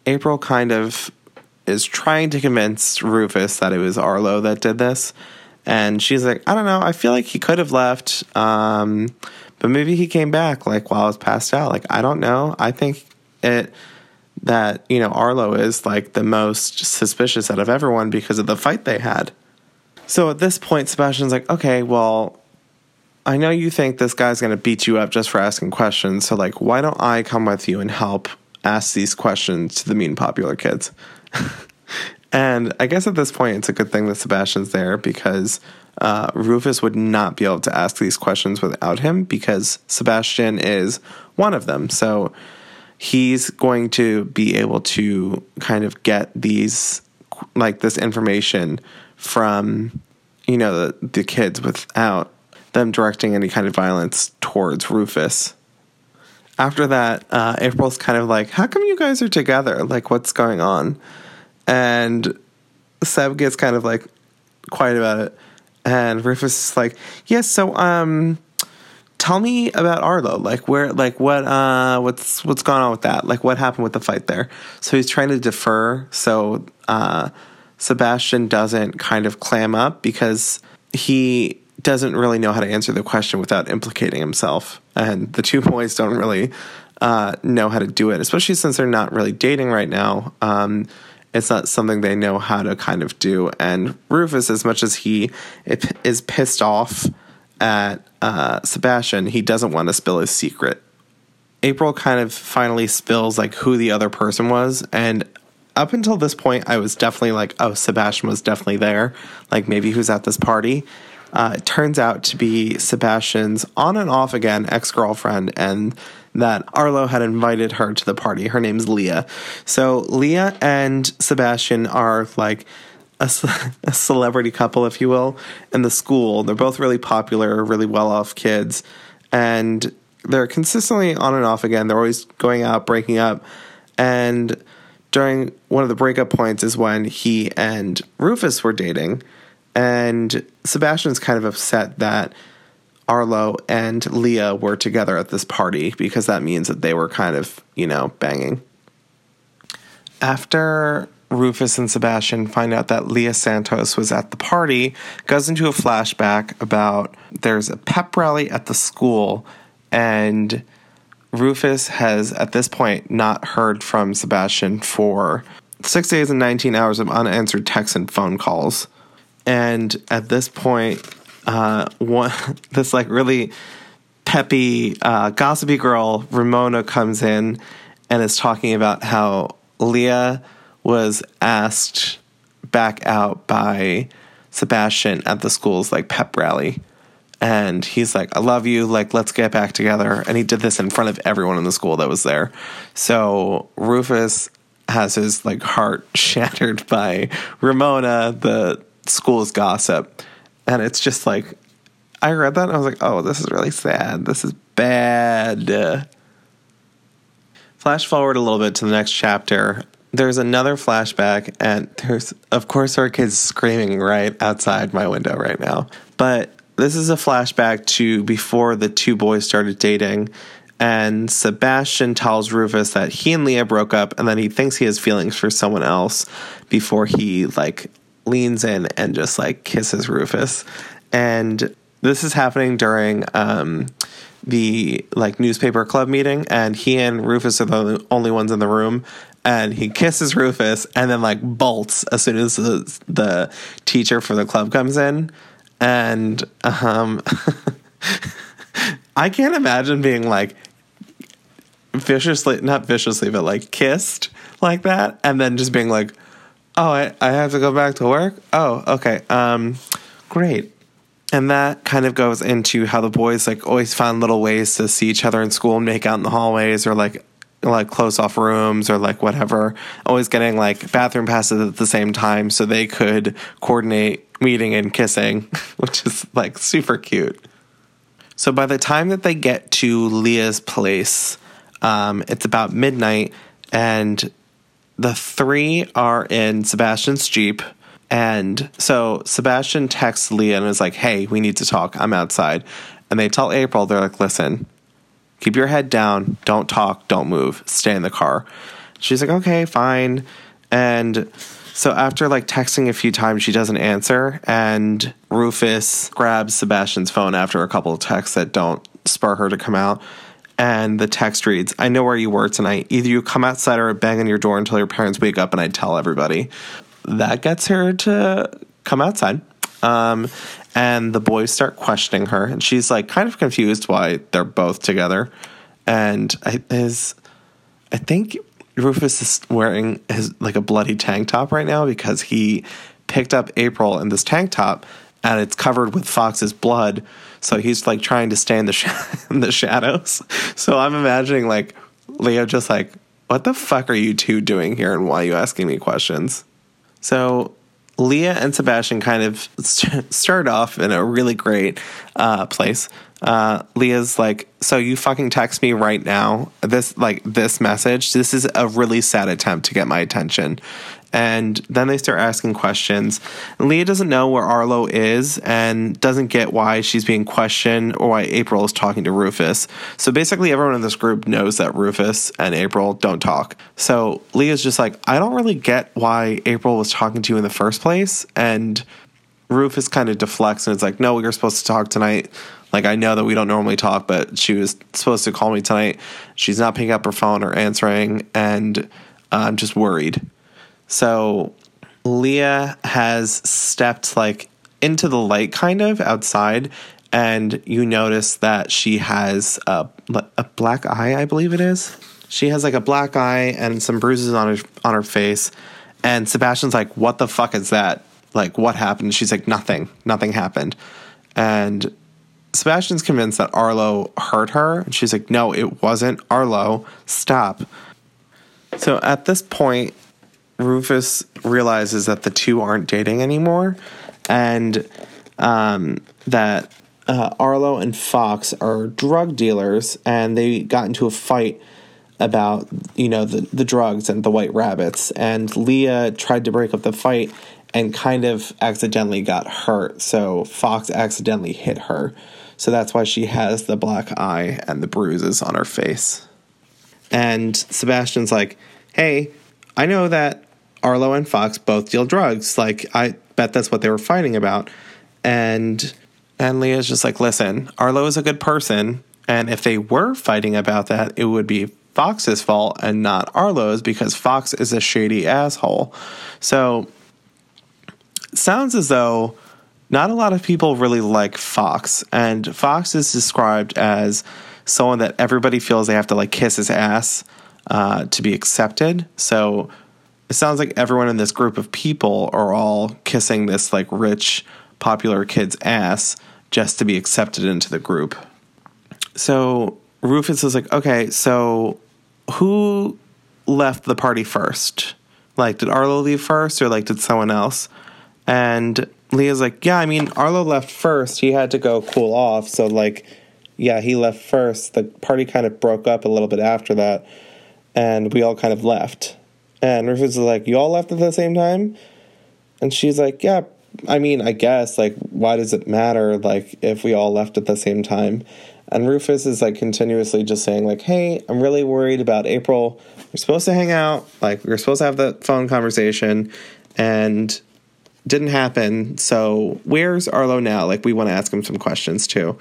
Speaker 1: April kind of is trying to convince Rufus that it was Arlo that did this. And she's like, I don't know. I feel like he could have left, um, but maybe he came back like while I was passed out. Like I don't know. I think it that you know Arlo is like the most suspicious out of everyone because of the fight they had. So at this point, Sebastian's like, okay, well, I know you think this guy's gonna beat you up just for asking questions. So like, why don't I come with you and help ask these questions to the mean popular kids? And I guess at this point, it's a good thing that Sebastian's there because uh, Rufus would not be able to ask these questions without him because Sebastian is one of them. So he's going to be able to kind of get these, like this information from, you know, the, the kids without them directing any kind of violence towards Rufus. After that, uh, April's kind of like, How come you guys are together? Like, what's going on? And Seb gets kind of like quiet about it. And Rufus is like, Yes, yeah, so um tell me about Arlo. Like where like what uh what's what's going on with that? Like what happened with the fight there? So he's trying to defer so uh Sebastian doesn't kind of clam up because he doesn't really know how to answer the question without implicating himself. And the two boys don't really uh, know how to do it, especially since they're not really dating right now. Um, it's not something they know how to kind of do. And Rufus, as much as he is pissed off at uh, Sebastian, he doesn't want to spill his secret. April kind of finally spills like who the other person was, and up until this point, I was definitely like, oh, Sebastian was definitely there. Like maybe who's at this party. Uh, it turns out to be Sebastian's on and off again ex girlfriend, and that Arlo had invited her to the party. Her name's Leah. So Leah and Sebastian are like a, a, celebrity couple, if you will, in the school. They're both really popular, really well off kids, and they're consistently on and off again. They're always going out, breaking up, and during one of the breakup points is when he and Rufus were dating, and Sebastian's kind of upset that Arlo and Leah were together at this party because that means that they were kind of, you know, banging. After Rufus and Sebastian find out that Leah Santos was at the party, goes into a flashback about there's a pep rally at the school, and Rufus has at this point not heard from Sebastian for six days and 19 hours of unanswered texts and phone calls. And at this point, uh, one this like really peppy, uh, gossipy girl Ramona comes in and is talking about how Leah was asked back out by Sebastian at the school's like pep rally. And he's like, I love you. Like, let's get back together. And he did this in front of everyone in the school that was there. So Rufus has his like heart shattered by Ramona, the school's gossip and it's just like I read that and I was like, oh, this is really sad. This is bad. Flash forward a little bit to the next chapter. There's another flashback, and there's, of course, our kids screaming right outside my window right now. But this is a flashback to before the two boys started dating. And Sebastian tells Rufus that he and Leah broke up and then he thinks he has feelings for someone else before he like leans in and just like kisses Rufus. And this is happening during um, the like newspaper club meeting, and he and Rufus are the only ones in the room. And he kisses Rufus, and then like bolts as soon as the, the teacher for the club comes in. And um, I can't imagine being like viciously, not viciously, but like kissed like that, and then just being like, "Oh, I, I have to go back to work. Oh, okay, um, great." And that kind of goes into how the boys like always found little ways to see each other in school and make out in the hallways or like like close off rooms or like whatever. Always getting like bathroom passes at the same time so they could coordinate meeting and kissing, which is like super cute. So by the time that they get to Leah's place, um, it's about midnight, and the three are in Sebastian's Jeep. And so Sebastian texts Leah and is like, hey, we need to talk. I'm outside. And they tell April, they're like, listen, keep your head down. Don't talk. Don't move. Stay in the car. She's like, okay, fine. And so after like texting a few times, she doesn't answer. And Rufus grabs Sebastian's phone after a couple of texts that don't spur her to come out. And the text reads, I know where you were tonight. Either you come outside or bang on your door until your parents wake up and I tell everybody that gets her to come outside. Um, and the boys start questioning her, and she's like kind of confused why they're both together. And I is I think Rufus is wearing his like a bloody tank top right now because he picked up April in this tank top and it's covered with Fox's blood. So he's like trying to stay in the sh- in the shadows. So I'm imagining like Leah just like, what the fuck are you two doing here, and why are you asking me questions? So Leah and Sebastian kind of st- start off in a really great uh, place. Uh, Leah's like, "So you fucking text me right now? This like this message. This is a really sad attempt to get my attention." And then they start asking questions. Leah doesn't know where Arlo is and doesn't get why she's being questioned or why April is talking to Rufus. So basically, everyone in this group knows that Rufus and April don't talk. So Leah's just like, I don't really get why April was talking to you in the first place. And Rufus kind of deflects and it's like, no, we were supposed to talk tonight. Like, I know that we don't normally talk, but she was supposed to call me tonight. She's not picking up her phone or answering, and I'm just worried. So Leah has stepped like into the light kind of outside and you notice that she has a, a black eye, I believe it is. She has like a black eye and some bruises on her on her face. And Sebastian's like, "What the fuck is that? Like, what happened?" She's like, "Nothing. Nothing happened." And Sebastian's convinced that Arlo hurt her, and she's like, "No, it wasn't Arlo. Stop." So at this point, Rufus realizes that the two aren't dating anymore, and um, that uh, Arlo and Fox are drug dealers, and they got into a fight about you know the the drugs and the white rabbits, and Leah tried to break up the fight and kind of accidentally got hurt, so Fox accidentally hit her. So that's why she has the black eye and the bruises on her face. And Sebastian's like, "Hey, I know that Arlo and Fox both deal drugs. Like I bet that's what they were fighting about. And and Leah's just like, listen, Arlo is a good person, and if they were fighting about that, it would be Fox's fault and not Arlo's because Fox is a shady asshole. So sounds as though not a lot of people really like Fox, and Fox is described as someone that everybody feels they have to like kiss his ass uh, to be accepted. So it sounds like everyone in this group of people are all kissing this like rich popular kid's ass just to be accepted into the group. So Rufus is like, okay, so who left the party first? Like, did Arlo leave first or like did someone else? And Leah's like, yeah, I mean, Arlo left first. He had to go cool off. So, like, yeah, he left first. The party kind of broke up a little bit after that. And we all kind of left. And Rufus is like, You all left at the same time? And she's like, Yeah, I mean, I guess. Like, why does it matter, like, if we all left at the same time? And Rufus is like continuously just saying, like, hey, I'm really worried about April. We're supposed to hang out, like, we are supposed to have that phone conversation, and didn't happen. So where's Arlo now? Like, we want to ask him some questions too.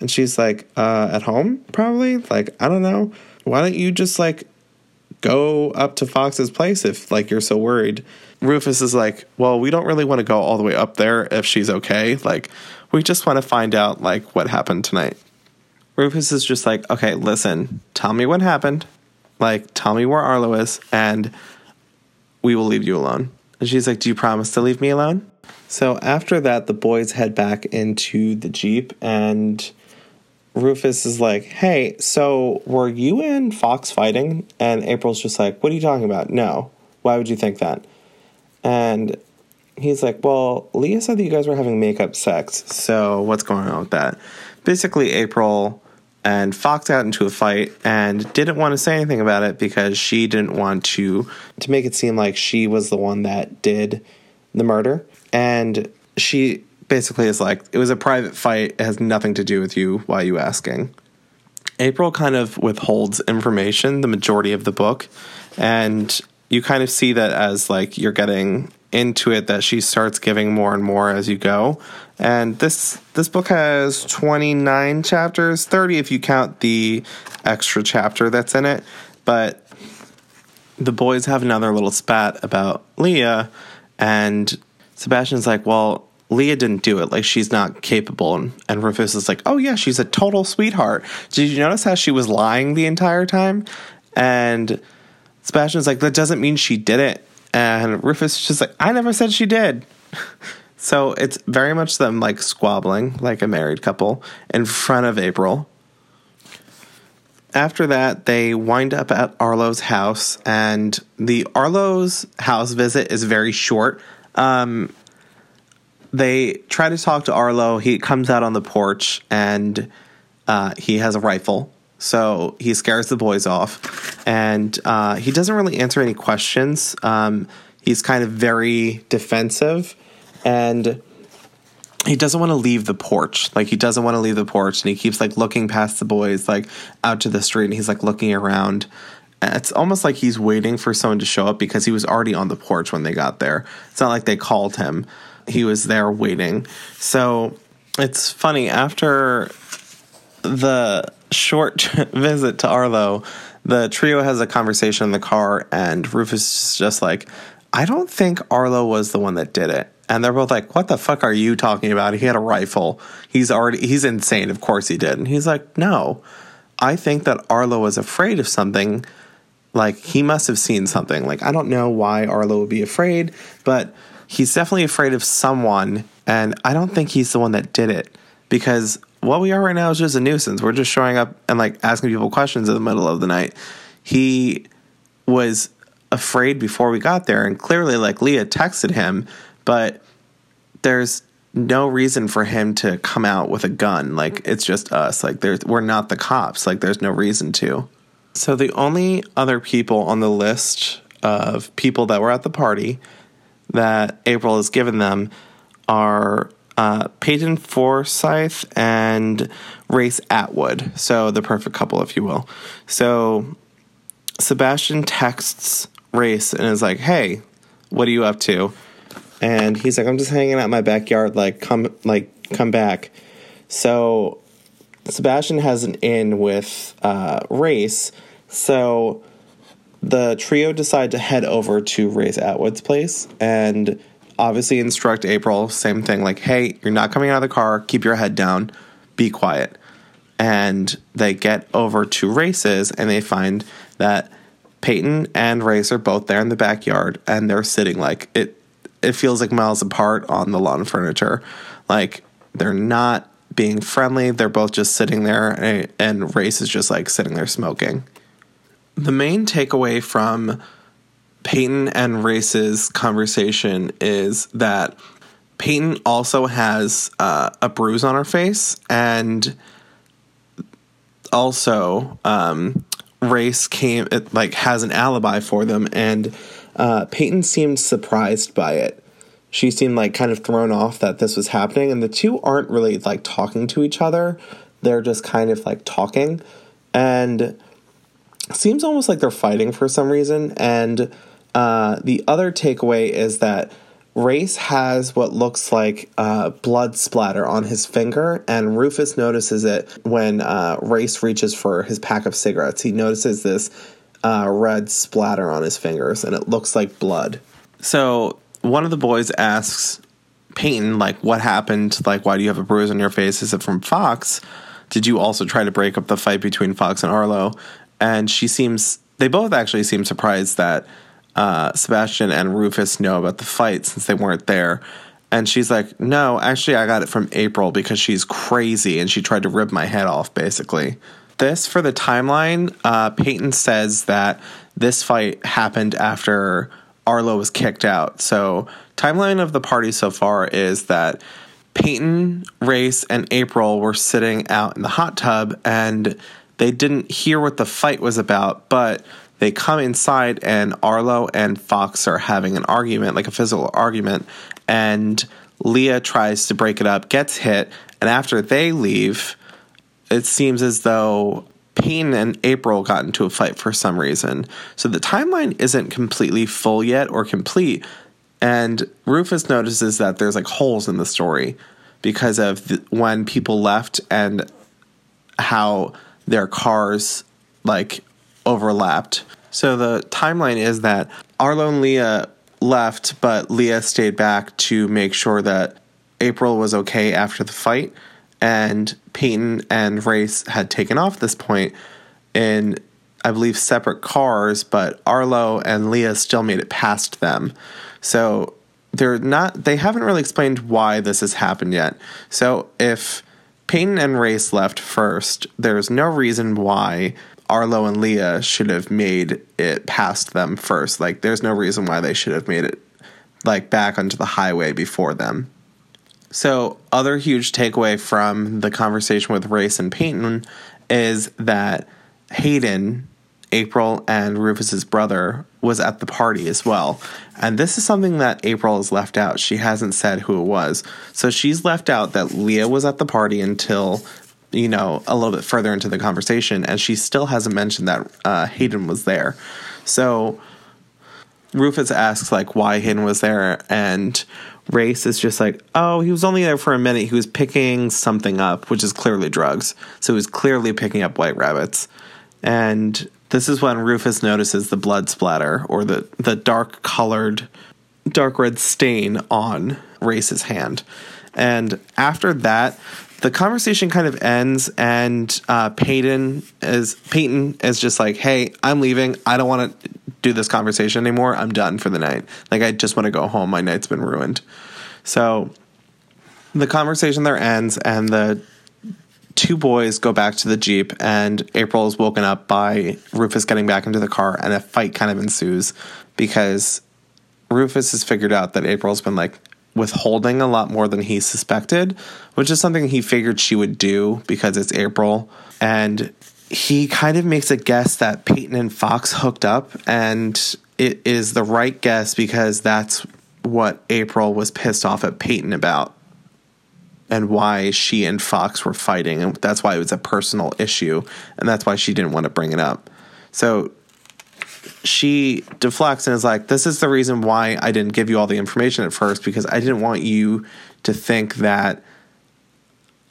Speaker 1: And she's like, uh, at home, probably? Like, I don't know. Why don't you just like go up to Fox's place if like you're so worried. Rufus is like, well, we don't really want to go all the way up there if she's okay. Like, we just want to find out like what happened tonight. Rufus is just like, okay, listen, tell me what happened. Like, tell me where Arlo is, and we will leave you alone. And she's like, do you promise to leave me alone? So after that, the boys head back into the Jeep, and Rufus is like, hey, so were you and Fox fighting? And April's just like, what are you talking about? No. Why would you think that? And he's like, well, Leah said that you guys were having makeup sex. So what's going on with that? Basically, April and Fox got into a fight and didn't want to say anything about it because she didn't want to to make it seem like she was the one that did the murder. And she basically is like, it was a private fight. It has nothing to do with you. Why are you asking? April kind of withholds information the majority of the book. And you kind of see that as like you're getting into it that she starts giving more and more as you go. And this this book has 29 chapters, 30 if you count the extra chapter that's in it. But the boys have another little spat about Leah and Sebastian's like, "Well, Leah didn't do it. Like she's not capable." And, and Rufus is like, "Oh yeah, she's a total sweetheart. Did you notice how she was lying the entire time?" And Sebastian's like, "That doesn't mean she did it." And Rufus is just like, "I never said she did." so it's very much them like squabbling like a married couple in front of April. After that, they wind up at Arlo's house, and the Arlo's house visit is very short. Um, they try to talk to Arlo. He comes out on the porch and uh, he has a rifle. So he scares the boys off. And uh, he doesn't really answer any questions. Um, he's kind of very defensive. And he doesn't want to leave the porch. Like he doesn't want to leave the porch. And he keeps like looking past the boys, like out to the street. And he's like looking around. It's almost like he's waiting for someone to show up because he was already on the porch when they got there. It's not like they called him he was there waiting. So it's funny after the short visit to Arlo, the trio has a conversation in the car, and Rufus is just like, I don't think Arlo was the one that did it. And they're both like, What the fuck are you talking about? He had a rifle. He's already, he's insane. Of course he did. And he's like, No, I think that Arlo was afraid of something. Like, he must have seen something. Like, I don't know why Arlo would be afraid, but he's definitely afraid of someone, and I don't think he's the one that did it because what we are right now is just a nuisance. We're just showing up and like asking people questions in the middle of the night. He was afraid before we got there, and clearly, like Leah texted him, but there's no reason for him to come out with a gun. Like it's just us. Like there's we're not the cops. Like there's no reason to. So the only other people on the list of people that were at the party that April has given them are uh, Peyton Forsyth and Race Atwood. So the perfect couple, if you will. So Sebastian texts Race and is like, "Hey, what are you up to?" And he's like, "I'm just hanging out in my backyard. Like, come, like, come back." So Sebastian has an in with uh, Race. So the trio decide to head over to Race Atwood's place and obviously instruct April, same thing, like, hey, you're not coming out of the car, keep your head down, be quiet. And they get over to Race's and they find that Peyton and Race are both there in the backyard and they're sitting like it it feels like miles apart on the lawn furniture. Like they're not being friendly, they're both just sitting there and, and Race is just like sitting there smoking the main takeaway from Peyton and Race's conversation is that Peyton also has uh, a bruise on her face, and also um, Race came it, like has an alibi for them, and uh, Peyton seemed surprised by it. She seemed like kind of thrown off that this was happening, and the two aren't really like talking to each other. They're just kind of like talking, and seems almost like they're fighting for some reason. And uh, the other takeaway is that Race has what looks like uh, blood splatter on his finger, and Rufus notices it when uh, Race reaches for his pack of cigarettes. He notices this uh, red splatter on his fingers, and it looks like blood. So one of the boys asks Peyton, like, what happened? Like, why do you have a bruise on your face? Is it from Fox? Did you also try to break up the fight between Fox and Arlo? And she seems, they both actually seem surprised that uh, Sebastian and Rufus know about the fight since they weren't there. And she's like, no, actually, I got it from April because she's crazy and she tried to rip my head off, basically. This, for the timeline, uh, Peyton says that this fight happened after Arlo was kicked out. So, timeline of the party so far is that Peyton, Race, and April were sitting out in the hot tub and they didn't hear what the fight was about, but they come inside and Arlo and Fox are having an argument, like a physical argument, and Leah tries to break it up, gets hit, and after they leave, it seems as though Peyton and April got into a fight for some reason. So the timeline isn't completely full yet or complete. And Rufus notices that there's like holes in the story because of the, when people left and how their cars like overlapped. So the timeline is that Arlo and Leah left, but Leah stayed back to make sure that April was okay after the fight. And Peyton and Race had taken off this point in, I believe, separate cars, but Arlo and Leah still made it past them. So they're not, they haven't really explained why this has happened yet. So if Peyton and Race left first, there's no reason why Arlo and Leah should have made it past them first. Like, there's no reason why they should have made it like back onto the highway before them. So, other huge takeaway from the conversation with Race and Peyton is that Hayden, April, and Rufus's brother was at the party as well. And this is something that April has left out. She hasn't said who it was. So she's left out that Leah was at the party until, you know, a little bit further into the conversation. And she still hasn't mentioned that uh, Hayden was there. So Rufus asks, like, why Hayden was there. And Race is just like, oh, he was only there for a minute. He was picking something up, which is clearly drugs. So he was clearly picking up white rabbits. And this is when Rufus notices the blood splatter or the, the dark colored, dark red stain on Race's hand. And after that, the conversation kind of ends, and uh, Peyton is Peyton is just like, "Hey, I'm leaving. I don't want to do this conversation anymore. I'm done for the night. Like, I just want to go home. My night's been ruined." So the conversation there ends, and the two boys go back to the Jeep, and April is woken up by Rufus getting back into the car, and a fight kind of ensues because Rufus has figured out that April's been like withholding a lot more than he suspected, which is something he figured she would do because it's April. And he kind of makes a guess that Peyton and Fox hooked up, and it is the right guess because that's what April was pissed off at Peyton about and why she and Fox were fighting. And that's why it was a personal issue. And that's why she didn't want to bring it up. So she deflects and is like, This is the reason why I didn't give you all the information at first because I didn't want you to think that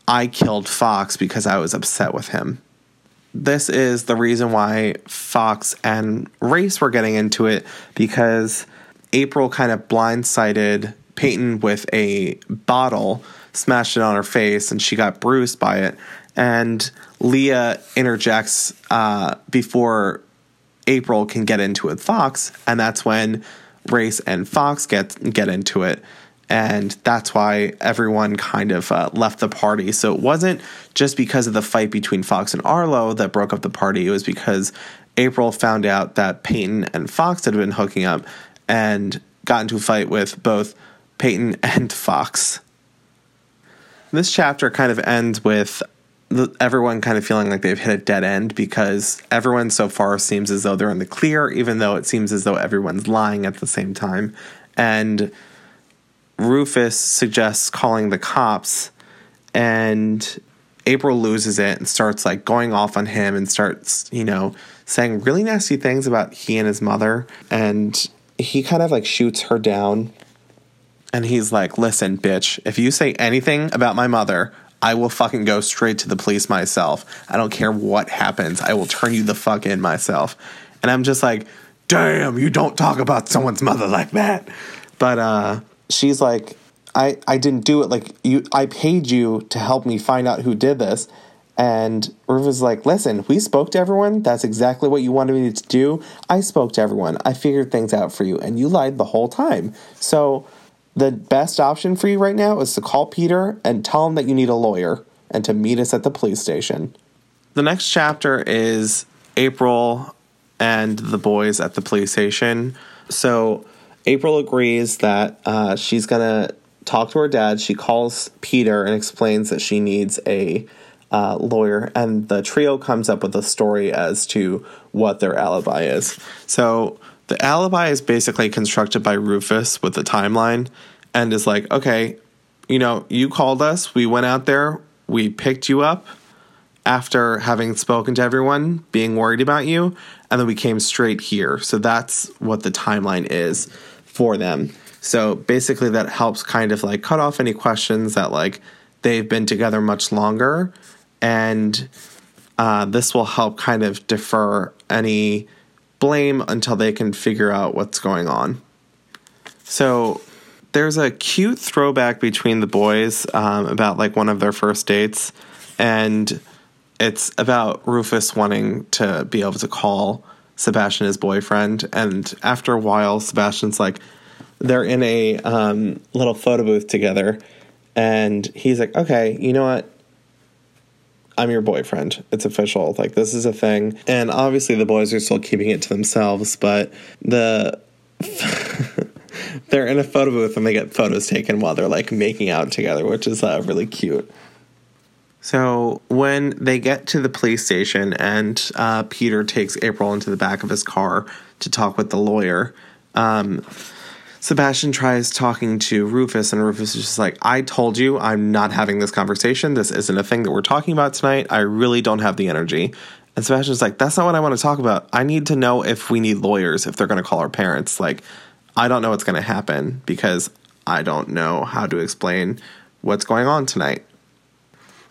Speaker 1: I killed Fox because I was upset with him. This is the reason why Fox and Race were getting into it because April kind of blindsided Peyton with a bottle, smashed it on her face, and she got bruised by it. And Leah interjects uh, before April can get into it. with Fox, and that's when Race and Fox get get into it, and that's why everyone kind of uh, left the party. So it wasn't just because of the fight between Fox and Arlo that broke up the party. It was because April found out that Peyton and Fox had been hooking up and got into a fight with both Peyton and Fox. This chapter kind of ends with everyone kind of feeling like they've hit a dead end because everyone so far seems as though they're in the clear, even though it seems as though everyone's lying at the same time. And Rufus suggests calling the cops, and April loses it and starts like going off on him and starts, you know, saying really nasty things about he and his mother. And he kind of like shoots her down and he's like, listen, bitch, if you say anything about my mother, I will fucking go straight to the police myself. I don't care what happens. I will turn you the fuck in myself. And I'm just like, damn, you don't talk about someone's mother like that. But uh, she's like, I, I didn't do it. Like you, I paid you to help me find out who did this. And is like, listen, we spoke to everyone. That's exactly what you wanted me to do. I spoke to everyone. I figured things out for you, and you lied the whole time. So the best option for you right now is to call Peter and tell him that you need a lawyer and to meet us at the police station. The next chapter is April and the boys at the police station. So April agrees that uh, she's going to talk to her dad. She calls Peter and explains that she needs a uh, lawyer, and the trio comes up with a story as to what their alibi is. So the alibi is basically constructed by Rufus with the timeline and is like, okay, you know, you called us, we went out there, we picked you up after having spoken to everyone, being worried about you, and then we came straight here. So that's what the timeline is for them. So basically, that helps kind of like cut off any questions that like they've been together much longer and uh, this will help kind of defer any blame until they can figure out what's going on. So there's a cute throwback between the boys um, about like one of their first dates, and it's about Rufus wanting to be able to call Sebastian his boyfriend, and after a while, Sebastian's like, they're in a um, little photo booth together, and he's like, okay, you know what? I'm your boyfriend. It's official. Like this is a thing. And obviously the boys are still keeping it to themselves, but the they're in a photo booth and they get photos taken while they're like making out together, which is uh, really cute. So when they get to the police station and uh, Peter takes April into the back of his car to talk with the lawyer, um, Sebastian tries talking to Rufus, and Rufus is just like, I told you I'm not having this conversation. This isn't a thing that we're talking about tonight. I really don't have the energy. And Sebastian's like, That's not what I want to talk about. I need to know if we need lawyers, if they're going to call our parents. Like, I don't know what's going to happen because I don't know how to explain what's going on tonight.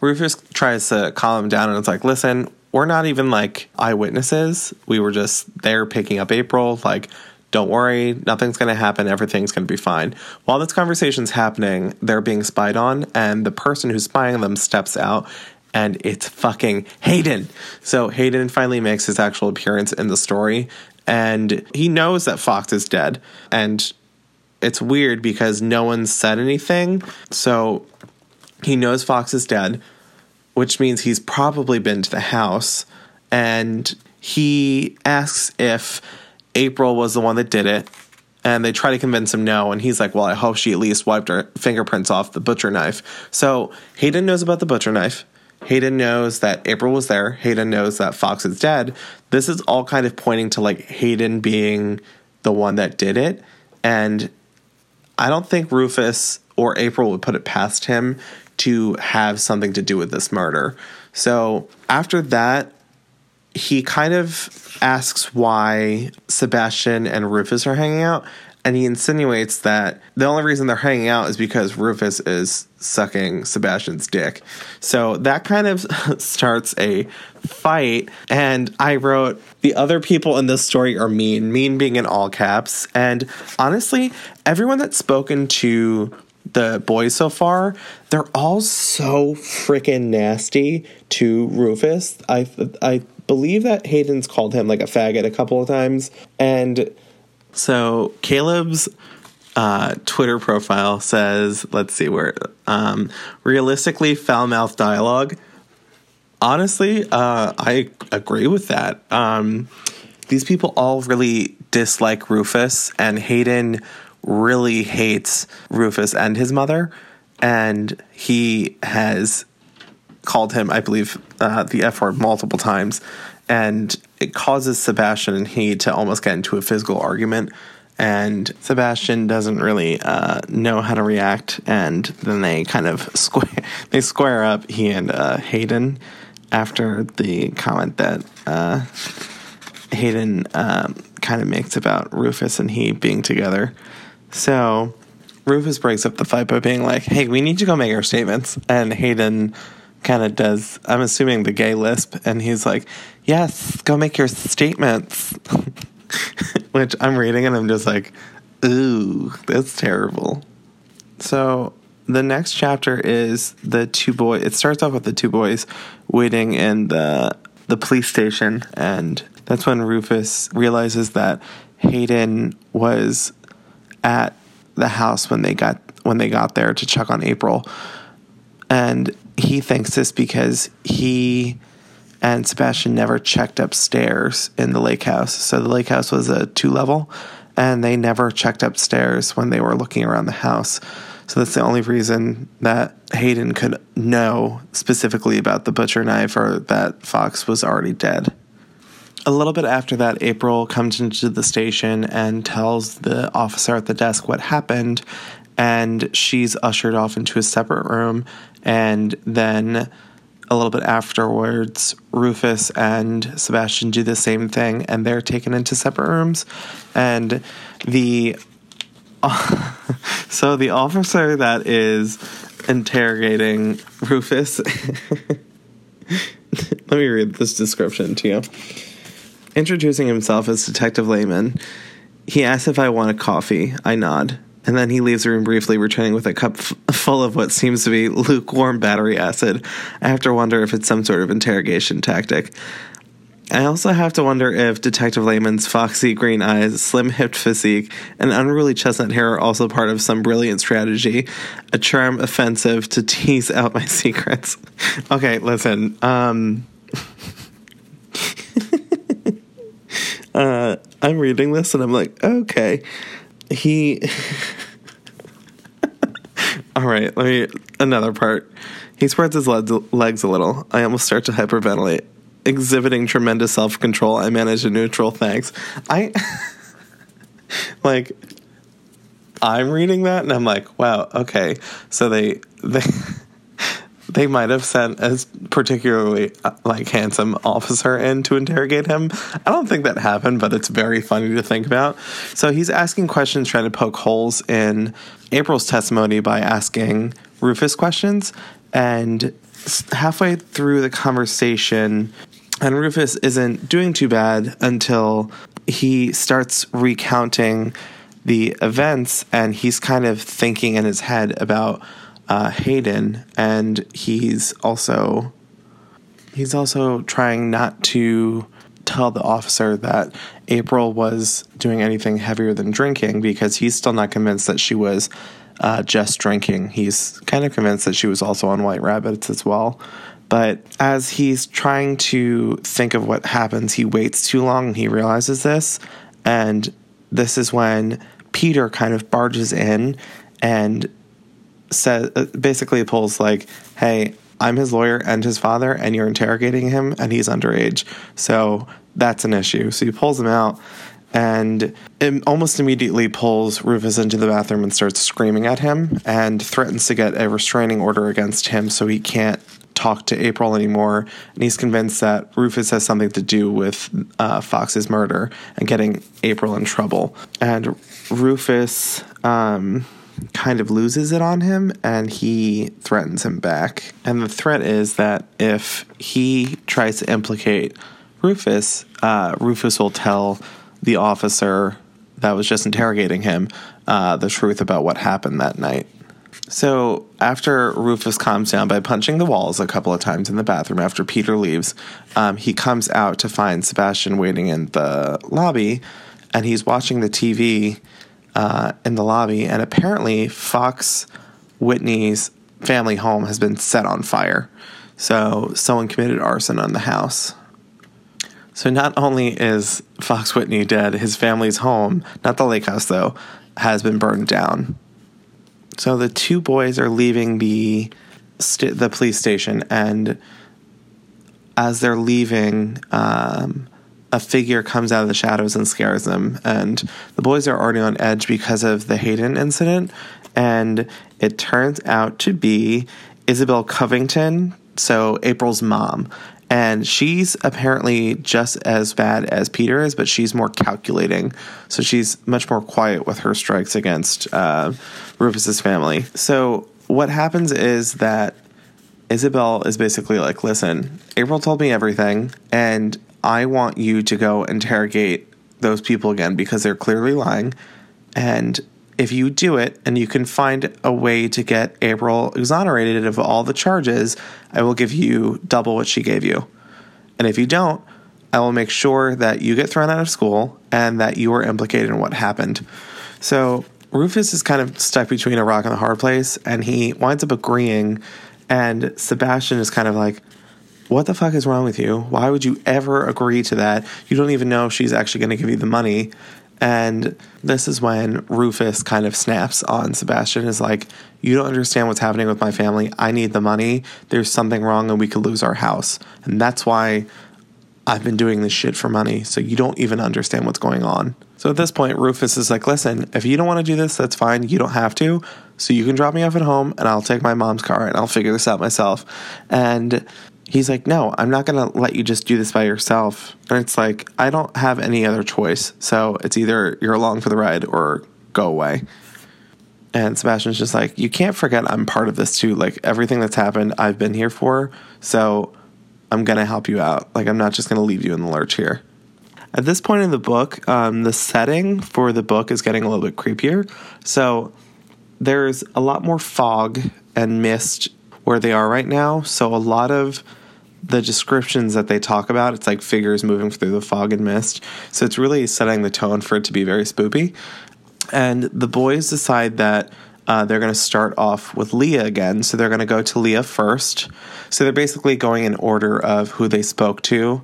Speaker 1: Rufus tries to calm him down and it's like, Listen, we're not even like eyewitnesses. We were just there picking up April. Like, don't worry, nothing's going to happen. Everything's going to be fine. While this conversation's happening, they're being spied on, and the person who's spying them steps out, and it's fucking Hayden. So Hayden finally makes his actual appearance in the story, and he knows that Fox is dead. And it's weird because no one said anything. So he knows Fox is dead, which means he's probably been to the house, and he asks if April was the one that did it. And they try to convince him no. And he's like, Well, I hope she at least wiped her fingerprints off the butcher knife. So Hayden knows about the butcher knife. Hayden knows that April was there. Hayden knows that Fox is dead. This is all kind of pointing to like Hayden being the one that did it. And I don't think Rufus or April would put it past him to have something to do with this murder. So after that, he kind of asks why Sebastian and Rufus are hanging out, and he insinuates that the only reason they're hanging out is because Rufus is sucking Sebastian's dick. So that kind of starts a fight, and I wrote, The other people in this story are mean, mean being in all caps. And honestly, everyone that's spoken to the boys so far, they're all so freaking nasty to Rufus. I I believe that Hayden's called him like a faggot a couple of times. And so Caleb's uh, Twitter profile says, let's see where, um, realistically foul mouth dialogue. Honestly, uh, I agree with that. Um, these people all really dislike Rufus, and Hayden really hates Rufus and his mother. And he has called him, I believe, uh, the F word multiple times, and it causes Sebastian and he to almost get into a physical argument. And Sebastian doesn't really uh, know how to react, and then they kind of square they square up he and uh, Hayden after the comment that uh, Hayden um, kind of makes about Rufus and he being together. So Rufus breaks up the fight by being like, "Hey, we need to go make our statements," and Hayden kind of does, I'm assuming the gay lisp, and he's like, Yes, go make your statements. Which I'm reading and I'm just like, Ooh, that's terrible. So the next chapter is the two boys. It starts off with the two boys waiting in the the police station, and that's when Rufus realizes that Hayden was at the house when they got when they got there to check on April, and he thinks this because he and Sebastian never checked upstairs in the lake house. So the lake house was a two level, and they never checked upstairs when they were looking around the house. So that's the only reason that Hayden could know specifically about the butcher knife or that Fox was already dead. A little bit after that, April comes into the station and tells the officer at the desk what happened, and she's ushered off into a separate room. And then a little bit afterwards, Rufus and Sebastian do the same thing, and they're taken into separate rooms. And the so the officer that is interrogating Rufus. Let me read this description to you. Introducing himself as Detective Lehman, he asks if I want a coffee. I nod. And then he leaves the room briefly, returning with a cup f- full of what seems to be lukewarm battery acid. I have to wonder if it's some sort of interrogation tactic. I also have to wonder if Detective Lehman's foxy green eyes, slim hipped physique, and unruly chestnut hair are also part of some brilliant strategy, a charm offensive to tease out my secrets. okay, listen. Um, uh, I'm reading this and I'm like, okay. He. All right, let me. Another part. He spreads his legs a little. I almost start to hyperventilate exhibiting tremendous self control. I manage a neutral. Thanks. I like. I'm reading that and I'm like, wow, okay. So they they they might have sent a particularly uh, like handsome officer in to interrogate him. I don't think that happened, but it's very funny to think about. So he's asking questions, trying to poke holes in April's testimony by asking Rufus questions, and halfway through the conversation, and Rufus isn't doing too bad until he starts recounting the events and he's kind of thinking in his head about uh, Hayden and he's also he's also trying not to tell the officer that April was doing anything heavier than drinking because he's still not convinced that she was uh, just drinking. He's kind of convinced that she was also on White Rabbits as well. But as he's trying to think of what happens, he waits too long and he realizes this. And this is when Peter kind of barges in and says, uh, basically pulls like, hey, I'm his lawyer and his father, and you're interrogating him, and he's underage. So that's an issue. So he pulls him out and almost immediately pulls Rufus into the bathroom and starts screaming at him and threatens to get a restraining order against him so he can't talk to April anymore, and he's convinced that Rufus has something to do with uh, Fox's murder and getting April in trouble. And Rufus um, kind of loses it on him, and he threatens him back. And the threat is that if he tries to implicate Rufus, uh, Rufus will tell the officer that was just interrogating him uh, the truth about what happened that night. So after Rufus calms down by punching the walls a couple of times in the bathroom after Peter leaves, um, he comes out to find Sebastian waiting in the lobby, and he's watching the TV uh, in the lobby. And apparently, Fox Whitney's family home has been set on fire. So someone committed arson on the house. So not only is Fox Whitney dead, his family's home, not the lake house though, has been burned down. So the two boys are leaving the st- the police station, and as they're leaving, um, a figure comes out of the shadows and scares them. And the boys are already on edge because of the Hayden incident. And it turns out to be Isabel Covington, so April's mom and she's apparently just as bad as Peter is, but she's more calculating. So she's much more quiet with her strikes against uh, Rufus's family. So what happens is that Isabel is basically like, "Listen, April told me everything, and I want you to go interrogate those people again because they're clearly lying, and if you do it and you can find a way to get April exonerated of all the charges, I will give you double what she gave you. And if you don't, I will make sure that you get thrown out of school and that you are implicated in what happened. So Rufus is kind of stuck between a rock and a hard place, and he winds up agreeing. And Sebastian is kind of like, What the fuck is wrong with you? Why would you ever agree to that? You don't even know if she's actually going to give you the money. And this is when Rufus kind of snaps on Sebastian is like, You don't understand what's happening with my family. I need the money. There's something wrong and we could lose our house. And that's why I've been doing this shit for money. So you don't even understand what's going on. So at this point, Rufus is like, Listen, if you don't want to do this, that's fine. You don't have to. So you can drop me off at home and I'll take my mom's car and I'll figure this out myself. And he's like, No, I'm not going to let you just do this by yourself. And it's like, I don't have any other choice. So it's either you're along for the ride or go away. And Sebastian's just like, You can't forget I'm part of this too. Like everything that's happened, I've been here for. So I'm going to help you out. Like, I'm not just going to leave you in the lurch here. At this point in the book, um, the setting for the book is getting a little bit creepier. So there's a lot more fog and mist where they are right now. So a lot of the descriptions that they talk about, it's like figures moving through the fog and mist. So it's really setting the tone for it to be very spoopy. And the boys decide that uh, they're going to start off with Leah again. So they're going to go to Leah first. So they're basically going in order of who they spoke to.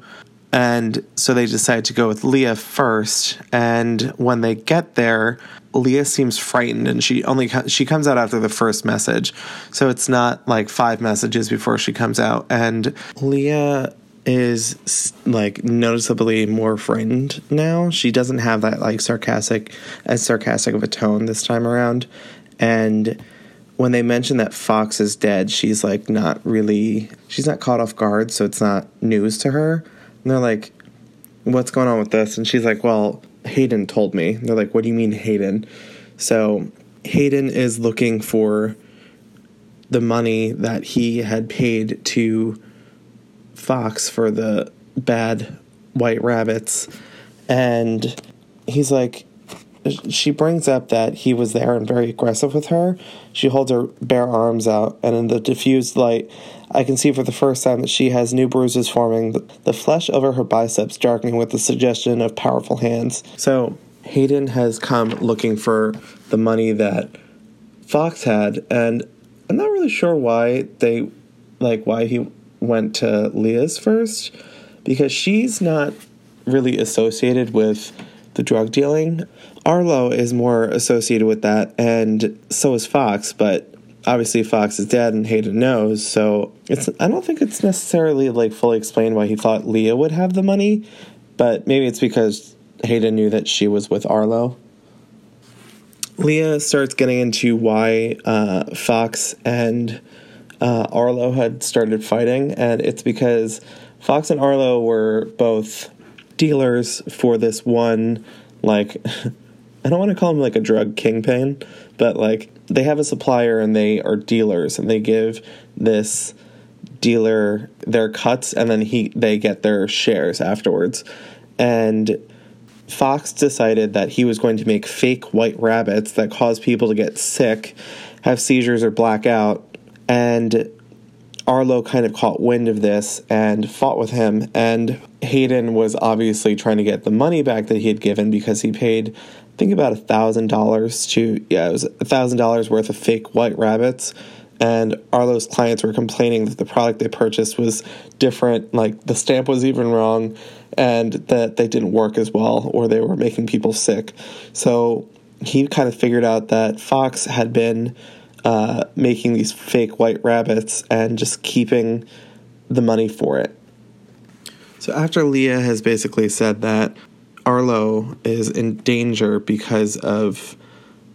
Speaker 1: And so they decide to go with Leah first. And when they get there, Leah seems frightened and she only she comes out after the first message. So it's not like five messages before she comes out and Leah is like noticeably more frightened now. She doesn't have that like sarcastic as sarcastic of a tone this time around. And when they mention that Fox is dead, she's like not really she's not caught off guard, so it's not news to her. And they're like, What's going on with this? And she's like, Well, Hayden told me. And they're like, What do you mean Hayden? So Hayden is looking for the money that he had paid to Fox for the bad white rabbits. And he's like, she brings up that he was there and very aggressive with her. She holds her bare arms out, and in the diffused light, I can see for the first time that she has new bruises forming, the flesh over her biceps darkening with the suggestion of powerful hands. So, Hayden has come looking for the money that Fox had, and I'm not really sure why they, like, why he went to Leah's first, because she's not really associated with the drug dealing. Arlo is more associated with that, and so is Fox, but obviously Fox is dead and Hayden knows, so it's I don't think it's necessarily like fully explained why he thought Leah would have the money, but maybe it's because Hayden knew that she was with Arlo. Leah starts getting into why uh, Fox and uh, Arlo had started fighting, and it's because Fox and Arlo were both dealers for this one, like, I don't want to call him like a drug kingpin, but like they have a supplier and they are dealers and they give this dealer their cuts and then he they get their shares afterwards. And Fox decided that he was going to make fake white rabbits that cause people to get sick, have seizures or black out, and Arlo kind of caught wind of this and fought with him. And Hayden was obviously trying to get the money back that he had given because he paid, think, about a thousand dollars to, yeah, it was a thousand dollars worth of fake white rabbits. And Arlo's clients were complaining that the product they purchased was different, like the stamp was even wrong, and that they didn't work as well, or they were making people sick. So he kind of figured out that Fox had been uh, making these fake white rabbits and just keeping the money for it. So after Leah has basically said that Arlo is in danger because of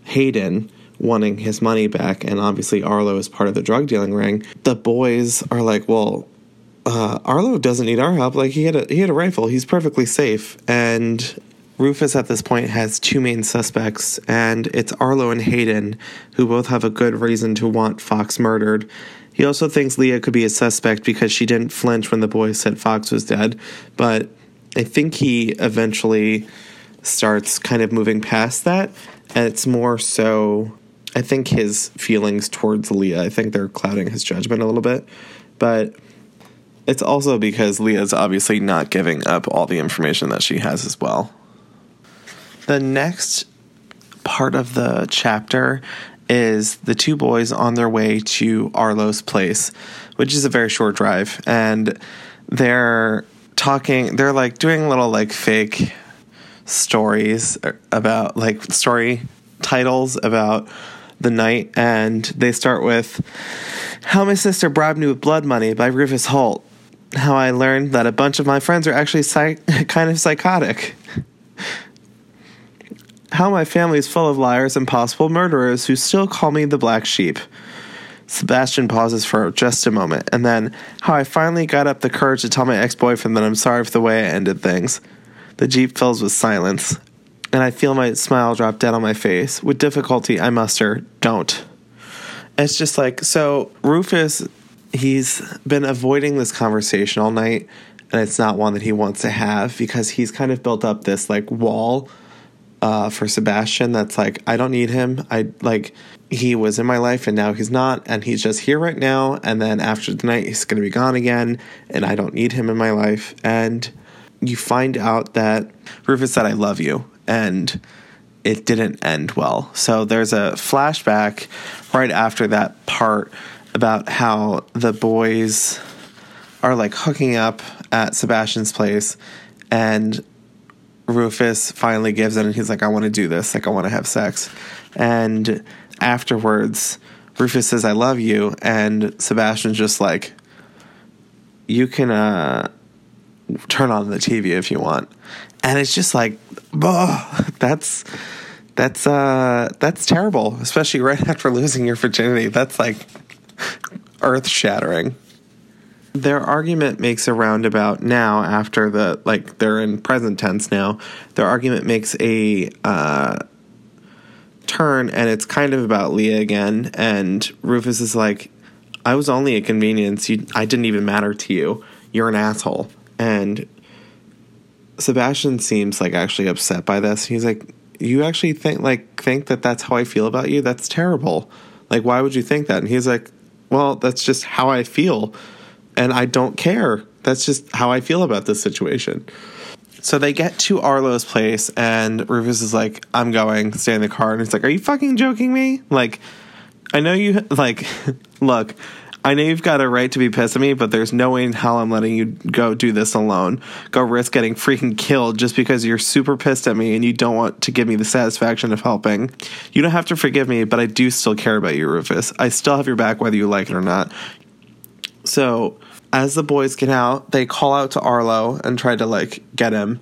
Speaker 1: Hayden wanting his money back, and obviously Arlo is part of the drug dealing ring, the boys are like, well, uh, Arlo doesn't need our help. Like he had a he had a rifle. He's perfectly safe. And Rufus at this point has two main suspects, and it's Arlo and Hayden, who both have a good reason to want Fox murdered. He also thinks Leah could be a suspect because she didn't flinch when the boys said Fox was dead, but I think he eventually starts kind of moving past that And it's more so, I think, his feelings towards Leah. I think they're clouding his judgment a little bit. But it's also because Leah's obviously not giving up all the information that she has as well. The next part of the chapter is the two boys on their way to Arlo's place, which is a very short drive. And they're talking, they're like doing little like fake stories about like story titles about the night. And they start with How My Sister Bribed Me with Blood Money by Rufus Holt. How I learned that a bunch of my friends are actually psych- kind of psychotic how my family is full of liars and possible murderers who still call me the black sheep. Sebastian pauses for just a moment, and then how I finally got up the courage to tell my ex boyfriend that I'm sorry for the way I ended things. The Jeep fills with silence, and I feel my smile drop dead on my face. With difficulty, I muster, don't. It's just like, so Rufus, he's been avoiding this conversation all night, and it's not one that he wants to have because he's kind of built up this like wall uh, for Sebastian that's like, I don't need him. I like, he was in my life and now he's not, and he's just here right now. And then after the night, he's going to be gone again, and I don't need him in my life. And you find out that Rufus said, I love you. And it didn't end well. So there's a flashback right after that part about how the boys are like hooking up at Sebastian's place and Rufus finally gives in and he's like, I want to do this. Like, I want to have sex. And afterwards, Rufus says, I love you. And Sebastian's just like, You can uh, turn on the TV if you want. And it's just like, oh, that's. That's uh that's terrible, especially right after losing your virginity. That's like earth shattering their argument makes a roundabout now after the like they're in present tense now. Their argument makes a uh, turn and it's kind of about leah again and rufus is like i was only a convenience. You, i didn't even matter to you. You're an asshole. And sebastian seems like actually upset by this. He's like you actually think like think that that's how i feel about you? That's terrible. Like why would you think that? And he's like well that's just how i feel and I don't care. That's just how I feel about this situation. So they get to Arlo's place, and Rufus is like, I'm going, stay in the car. And he's like, Are you fucking joking me? Like, I know you, like, look, I know you've got a right to be pissed at me, but there's no way in hell I'm letting you go do this alone. Go risk getting freaking killed just because you're super pissed at me and you don't want to give me the satisfaction of helping. You don't have to forgive me, but I do still care about you, Rufus. I still have your back whether you like it or not. So as the boys get out, they call out to Arlo and try to like get him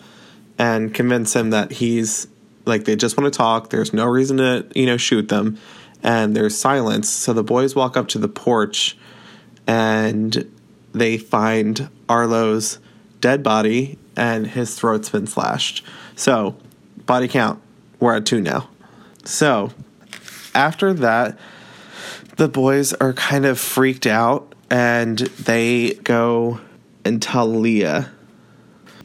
Speaker 1: and convince him that he's like they just want to talk. There's no reason to, you know, shoot them. And there's silence. So the boys walk up to the porch and they find Arlo's dead body and his throat's been slashed. So, body count, we're at two now. So, after that, the boys are kind of freaked out and they go and tell Leah.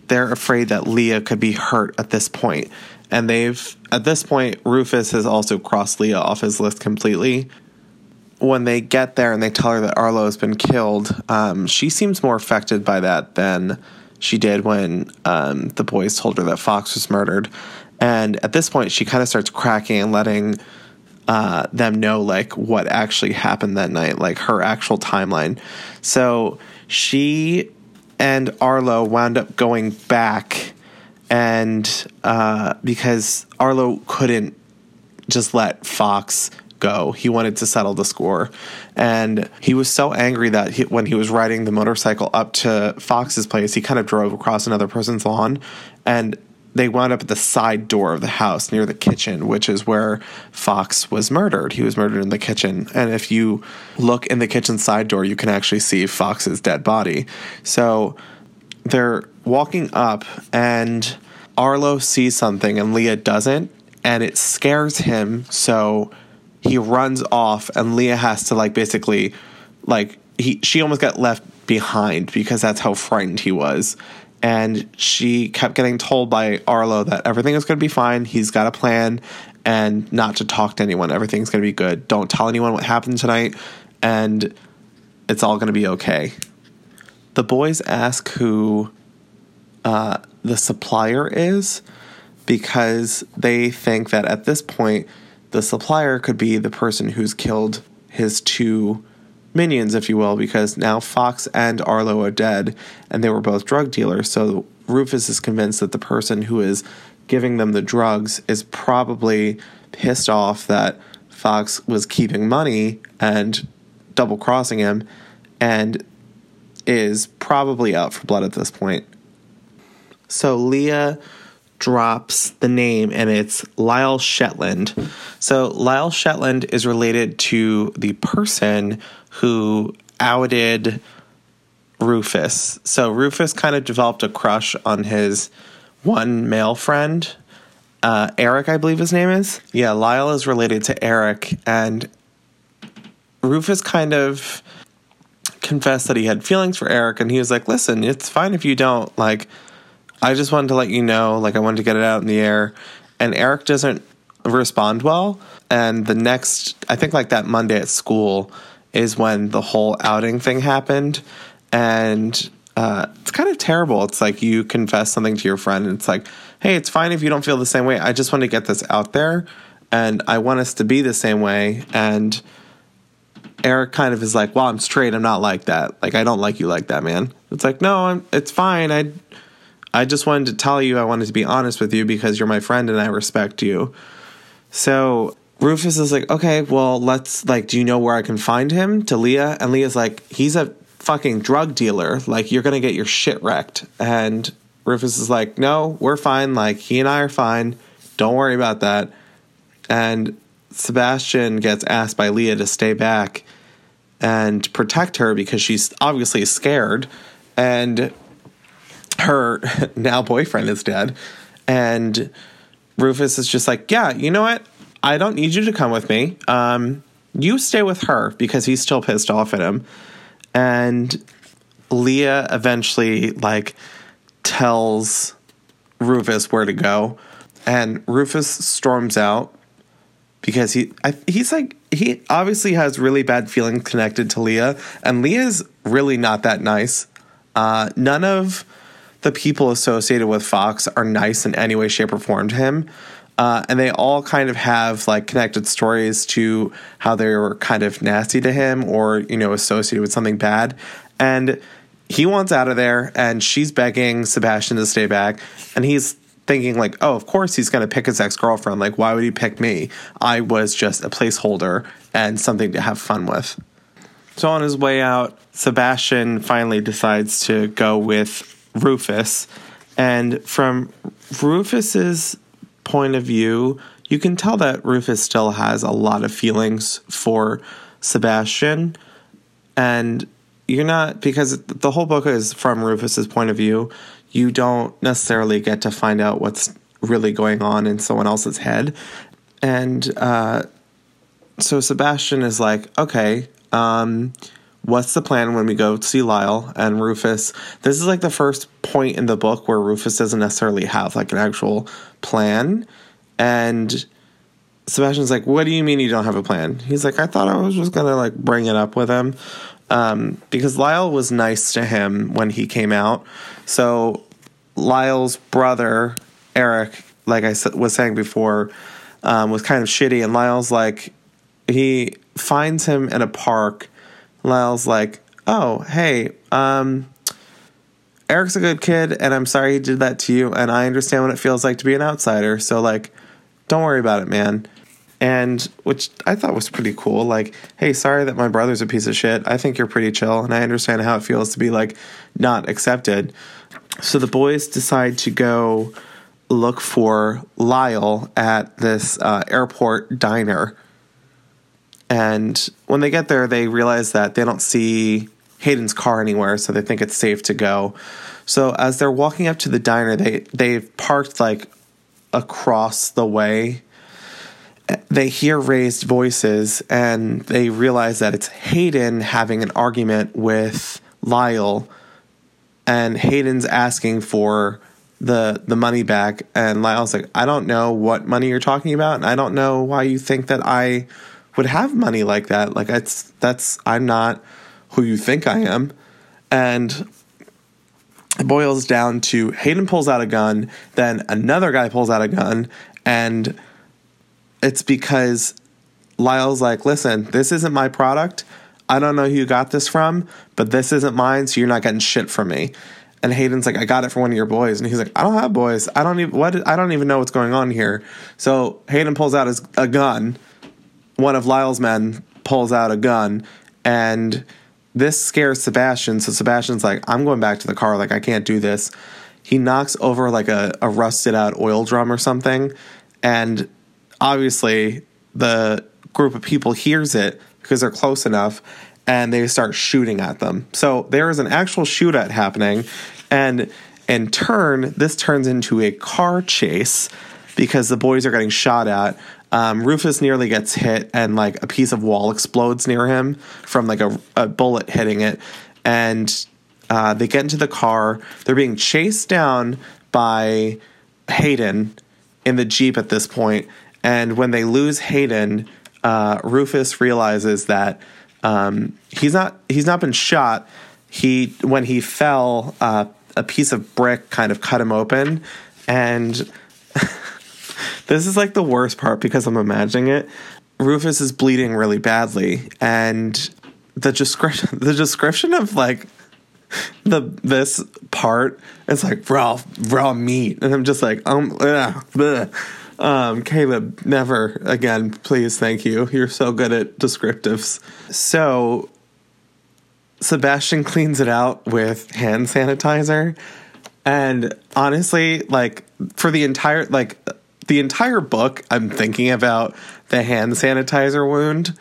Speaker 1: They're afraid that Leah could be hurt at this point. And they've, at this point, Rufus has also crossed Leah off his list completely. When they get there and they tell her that Arlo has been killed, um, she seems more affected by that than she did when um, the boys told her that Fox was murdered. And at this point, she kind of starts cracking and letting uh, them know like what actually happened that night, like her actual timeline. So she and Arlo wound up going back, and uh, because Arlo couldn't just let Fox go, he wanted to settle the score, and he was so angry that he, when he was riding the motorcycle up to Fox's place, he kind of drove across another person's lawn, and they wound up at the side door of the house near the kitchen, which is where Fox was murdered. He was murdered in the kitchen. And if you look in the kitchen side door, you can actually see Fox's dead body. So they're walking up, and Arlo sees something, and Leah doesn't. And it scares him. So he runs off, and Leah has to, like, basically, like, he, she almost got left behind because that's how frightened he was and she kept getting told by Arlo that everything is going to be fine. He's got a plan, and not to talk to anyone. Everything's going to be good. Don't tell anyone what happened tonight, and it's all going to be okay. The boys ask who uh, the supplier is because they think that at this point, the supplier could be the person who's killed his two minions, if you will, because now Fox and Arlo are dead and they were both drug dealers. So Rufus is convinced that the person who is giving them the drugs is probably pissed off that Fox was keeping money and double crossing him and is probably out for blood at this point. So Leah drops the name and it's Lyle Shetland. So Lyle Shetland is related to the person who outed Rufus. So Rufus kind of developed a crush on his one male friend, uh, Eric, I believe his name is. Yeah, Lyle is related to Eric, and Rufus kind of confessed that he had feelings for Eric, and he was like, "Listen, it's fine if you don't. Like, I just wanted to let you know. Like, I wanted to get it out in the air." And Eric doesn't respond well. And the next, I think, like that Monday at school is when the whole outing thing happened, and uh, it's kind of terrible. It's like you confess something to your friend, and it's like, hey, it's fine if you don't feel the same way. I just want to get this out there, and I want us to be the same way. And Eric kind of is like, well, I'm straight. I'm not like that. Like, I don't like you like that, man. It's like, no, I'm, it's fine. I, I just wanted to tell you, I wanted to be honest with you because you're my friend and I respect you. So Rufus is like, okay, well, let's like, do you know where I can find him? To Leah, and Leah's like, he's a fucking drug dealer. Like, you're gonna get your shit wrecked. And Rufus is like, no, we're fine. Like, he and I are fine. Don't worry about that. And Sebastian gets asked by Leah to stay back and protect her because she's obviously scared. And her now boyfriend is dead. And Rufus is just like, yeah, you know what? I don't need you to come with me. Um, you stay with her because he's still pissed off at him. And Leah eventually like tells Rufus where to go, and Rufus storms out because he I, he's like he obviously has really bad feelings connected to Leah, and Leah's really not that nice. Uh, none of the people associated with Fox are nice in any way, shape, or form to him. Uh, and they all kind of have like connected stories to how they were kind of nasty to him or you know associated with something bad. And he wants out of there and she's begging sebastian to stay back. And he's thinking like oh of course he's going to pick his ex-girlfriend. Like why would he pick me? I was just a placeholder and something to have fun with. So on his way out sebastian finally decides to go with rufus. And from rufus's point of view, you can tell that Rufus still has a lot of feelings for Sebastian. And you're not, because the whole book is from Rufus's point of view, you don't necessarily get to find out what's really going on in someone else's head. And uh, so Sebastian is like, okay, um, what's the plan when we go see Lyle and Rufus? This is like the first point in the book where Rufus doesn't necessarily have like an actual plan. And Sebastian's like, What do you mean you don't have a plan? He's like, I thought I was just gonna like bring it up with him. Um, because Lyle was nice to him when he came out. So Lyle's brother, Eric, like I was saying before, um, was kind of shitty. And Lyle's like, he finds him in a park. Lyle's like, oh, hey, um, Eric's a good kid, and I'm sorry he did that to you, and I understand what it feels like to be an outsider. So, like, don't worry about it, man. And which I thought was pretty cool. Like, hey, sorry that my brother's a piece of shit. I think you're pretty chill, and I understand how it feels to be, like, not accepted. So the boys decide to go look for Lyle at this uh, airport diner. And when they get there, they realize that they don't see Hayden's car anywhere, so they think it's safe to go. So as they're walking up to the diner, they they've parked like across the way. They hear raised voices and they realize that it's Hayden having an argument with Lyle, and Hayden's asking for the the money back and Lyle's like I don't know what money you're talking about and I don't know why you think that I would have money like that like it's that's I'm not who you think I am and it boils down to Hayden pulls out a gun then another guy pulls out a gun and it's because Lyle's like listen this isn't my product I don't know who you got this from but this isn't mine so you're not getting shit from me and Hayden's like, I got it from one of your boys. And he's like, I don't have boys. I don't even what I don't even know what's going on here. So Hayden pulls out his a gun. One of Lyle's men pulls out a gun and this scares Sebastian. So Sebastian's like, I'm going back to the car, like I can't do this. He knocks over like a, a rusted out oil drum or something, and obviously the group of people hears it because they're close enough and they start shooting at them. So there is an actual shootout happening, and in turn, this turns into a car chase because the boys are getting shot at. Um, Rufus nearly gets hit, and like a piece of wall explodes near him from like a, a bullet hitting it. And uh, they get into the car. They're being chased down by Hayden in the Jeep at this point. And when they lose Hayden, uh, Rufus realizes that um, he's not he's not been shot. He when he fell, uh, a piece of brick kind of cut him open, and this is like the worst part because I'm imagining it. Rufus is bleeding really badly, and the description the description of like the this part is like raw raw meat, and I'm just like um. Ugh, um, Caleb, never again, please. Thank you. You're so good at descriptives. So, Sebastian cleans it out with hand sanitizer. And honestly, like, for the entire, like, the entire book, I'm thinking about the hand sanitizer wound.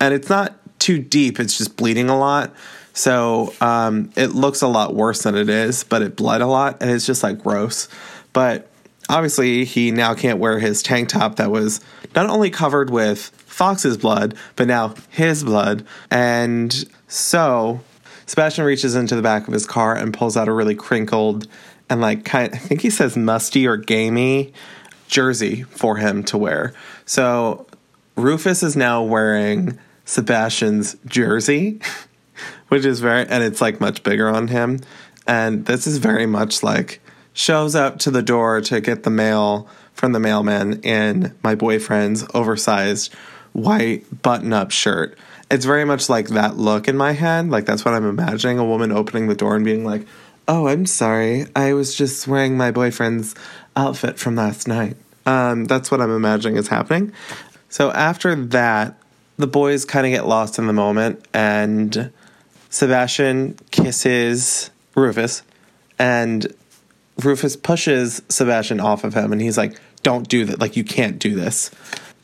Speaker 1: And it's not too deep, it's just bleeding a lot. So um, it looks a lot worse than it is, but it bled a lot and it's just like gross. But obviously he now can't wear his tank top that was not only covered with Fox's blood, but now his blood. And so Sebastian reaches into the back of his car and pulls out a really crinkled and like kind I think he says musty or gamey jersey for him to wear. So Rufus is now wearing Sebastian's jersey, which is very and it's like much bigger on him. And this is very much like shows up to the door to get the mail from the mailman in my boyfriend's oversized white button up shirt. It's very much like that look in my head. Like that's what I'm imagining a woman opening the door and being like, Oh, I'm sorry. I was just wearing my boyfriend's outfit from last night. Um, that's what I'm imagining is happening. So after that, the boys kind of get lost in the moment, and Sebastian kisses Rufus, and Rufus pushes Sebastian off of him and he's like, don't do that. Like, you can't do this.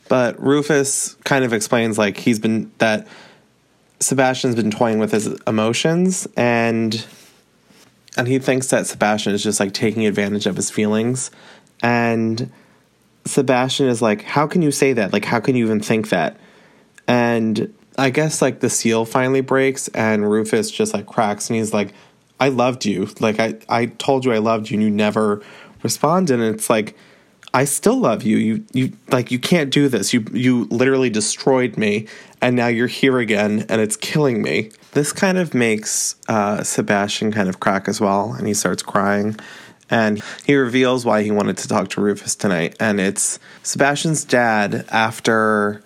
Speaker 1: But Rufus kind of explains, like, he's been that Sebastian's been toying with his emotions and and he thinks that Sebastian is just like taking advantage of his feelings. And Sebastian is like, How can you say that? Like, how can you even think that? And I guess like the seal finally breaks and Rufus just like cracks and he's like, I loved you. Like I, I told you I loved you and you never responded. And it's like, I still love you. You you like you can't do this. You you literally destroyed me and now you're here again and it's killing me. This kind of makes uh, Sebastian kind of crack as well and he starts crying and he reveals why he wanted to talk to Rufus tonight and it's Sebastian's dad after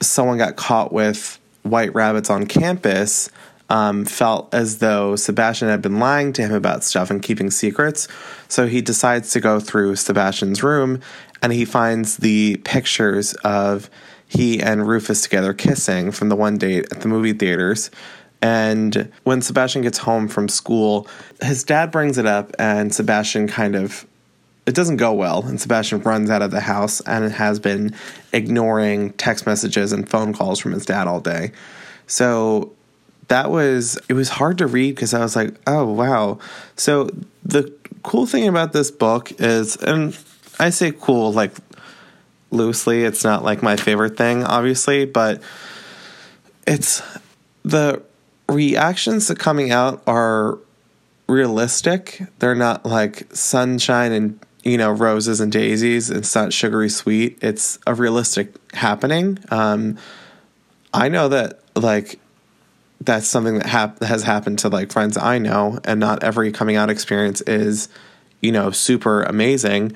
Speaker 1: someone got caught with white rabbits on campus um, felt as though Sebastian had been lying to him about stuff and keeping secrets. So he decides to go through Sebastian's room and he finds the pictures of he and Rufus together kissing from the one date at the movie theaters. And when Sebastian gets home from school, his dad brings it up, and Sebastian kind of it doesn't go well and Sebastian runs out of the house and has been ignoring text messages and phone calls from his dad all day. So that was it was hard to read because I was like, oh wow. So the cool thing about this book is, and I say cool like loosely, it's not like my favorite thing, obviously, but it's the reactions that coming out are realistic. They're not like sunshine and you know roses and daisies. It's not sugary sweet. It's a realistic happening. Um, I know that like that's something that hap- has happened to like friends I know, and not every coming out experience is you know super amazing.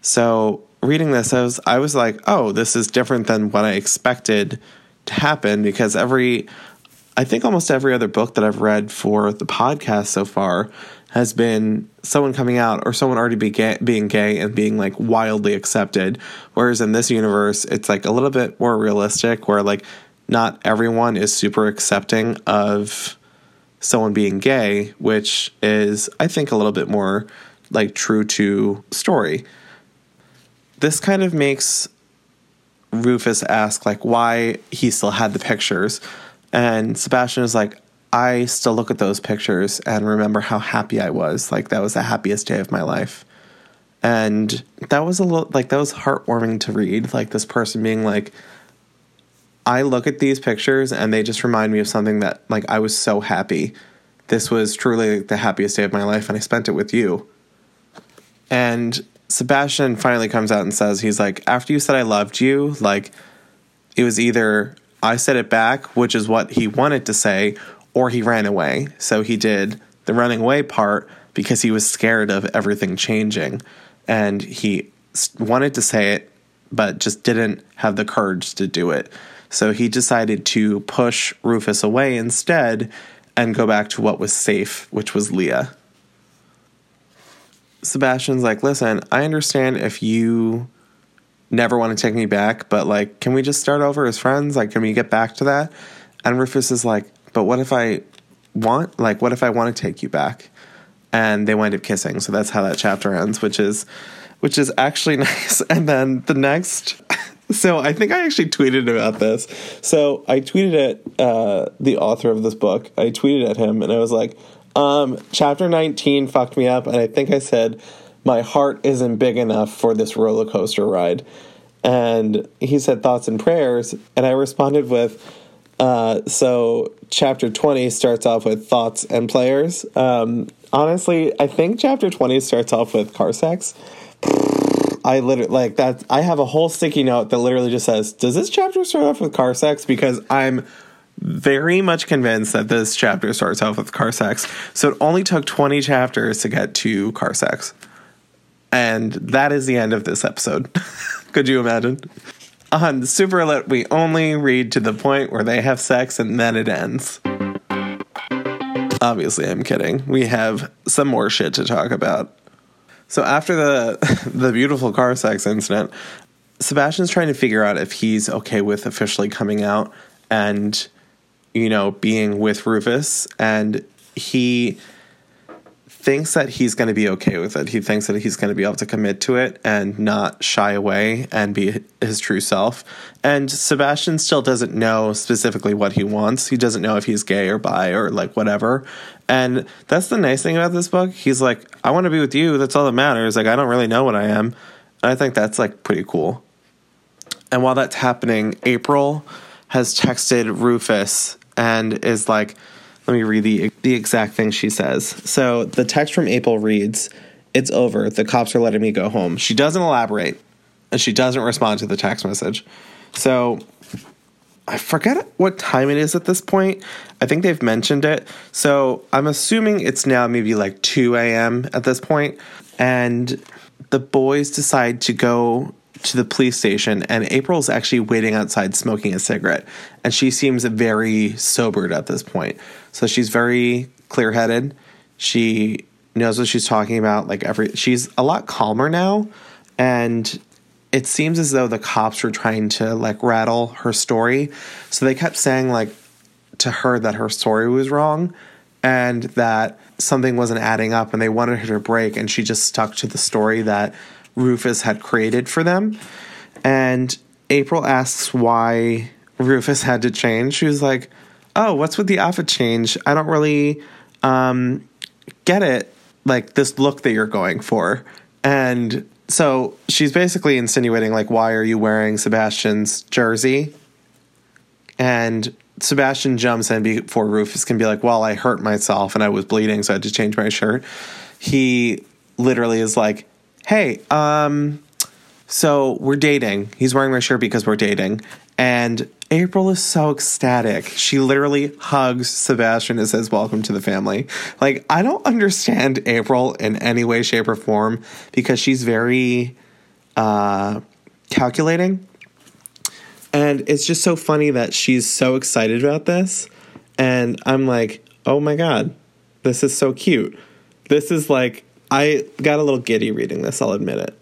Speaker 1: So reading this, I was I was like, oh, this is different than what I expected to happen because every I think almost every other book that I've read for the podcast so far has been someone coming out or someone already be gay, being gay and being like wildly accepted. Whereas in this universe, it's like a little bit more realistic where like not everyone is super accepting of someone being gay, which is, I think, a little bit more like true to story. This kind of makes Rufus ask like why he still had the pictures and Sebastian is like, I still look at those pictures and remember how happy I was. Like that was the happiest day of my life. And that was a little like that was heartwarming to read. Like this person being like, I look at these pictures and they just remind me of something that like I was so happy. This was truly the happiest day of my life and I spent it with you. And Sebastian finally comes out and says he's like after you said I loved you, like it was either I said it back, which is what he wanted to say, or he ran away. So he did the running away part because he was scared of everything changing. And he wanted to say it, but just didn't have the courage to do it. So he decided to push Rufus away instead and go back to what was safe, which was Leah. Sebastian's like, listen, I understand if you never want to take me back, but like, can we just start over as friends? Like, can we get back to that? And Rufus is like, but what if I want, like, what if I want to take you back? And they wind up kissing. So that's how that chapter ends, which is, which is actually nice. And then the next, so I think I actually tweeted about this. So I tweeted at uh, the author of this book. I tweeted at him and I was like, um, chapter 19 fucked me up. And I think I said, my heart isn't big enough for this roller coaster ride. And he said thoughts and prayers. And I responded with, uh, so chapter 20 starts off with thoughts and players. Um, honestly, I think chapter 20 starts off with car sex. I literally like that. I have a whole sticky note that literally just says, "Does this chapter start off with car sex?" Because I'm very much convinced that this chapter starts off with car sex. So it only took 20 chapters to get to car sex. And that is the end of this episode. Could you imagine? On Super Lit, we only read to the point where they have sex and then it ends. Obviously, I'm kidding. We have some more shit to talk about. So after the the beautiful car sex incident, Sebastian's trying to figure out if he's okay with officially coming out and you know being with Rufus and he thinks that he's going to be okay with it. He thinks that he's going to be able to commit to it and not shy away and be his true self. And Sebastian still doesn't know specifically what he wants. He doesn't know if he's gay or bi or like whatever. And that's the nice thing about this book. He's like, I want to be with you. That's all that matters. Like, I don't really know what I am. And I think that's like pretty cool. And while that's happening, April has texted Rufus and is like, let me read the the exact thing she says. So the text from April reads, "It's over. The cops are letting me go home." She doesn't elaborate, and she doesn't respond to the text message. So I forget what time it is at this point. I think they've mentioned it. So I'm assuming it's now maybe like 2 a.m. at this point. and the boys decide to go to the police station and April's actually waiting outside smoking a cigarette and she seems very sobered at this point. So she's very clear-headed. She knows what she's talking about like every she's a lot calmer now and it seems as though the cops were trying to like rattle her story. So they kept saying like to her that her story was wrong and that something wasn't adding up and they wanted her to break and she just stuck to the story that Rufus had created for them. And April asks why Rufus had to change. She was like, Oh, what's with the outfit change? I don't really um, get it. Like this look that you're going for. And so she's basically insinuating, like, why are you wearing Sebastian's jersey? And Sebastian jumps in before Rufus can be like, Well, I hurt myself and I was bleeding, so I had to change my shirt. He literally is like, Hey, um, so we're dating. He's wearing my shirt because we're dating. And April is so ecstatic. She literally hugs Sebastian and says, Welcome to the family. Like, I don't understand April in any way, shape, or form because she's very uh, calculating. And it's just so funny that she's so excited about this. And I'm like, oh my God, this is so cute. This is like, I got a little giddy reading this, I'll admit it.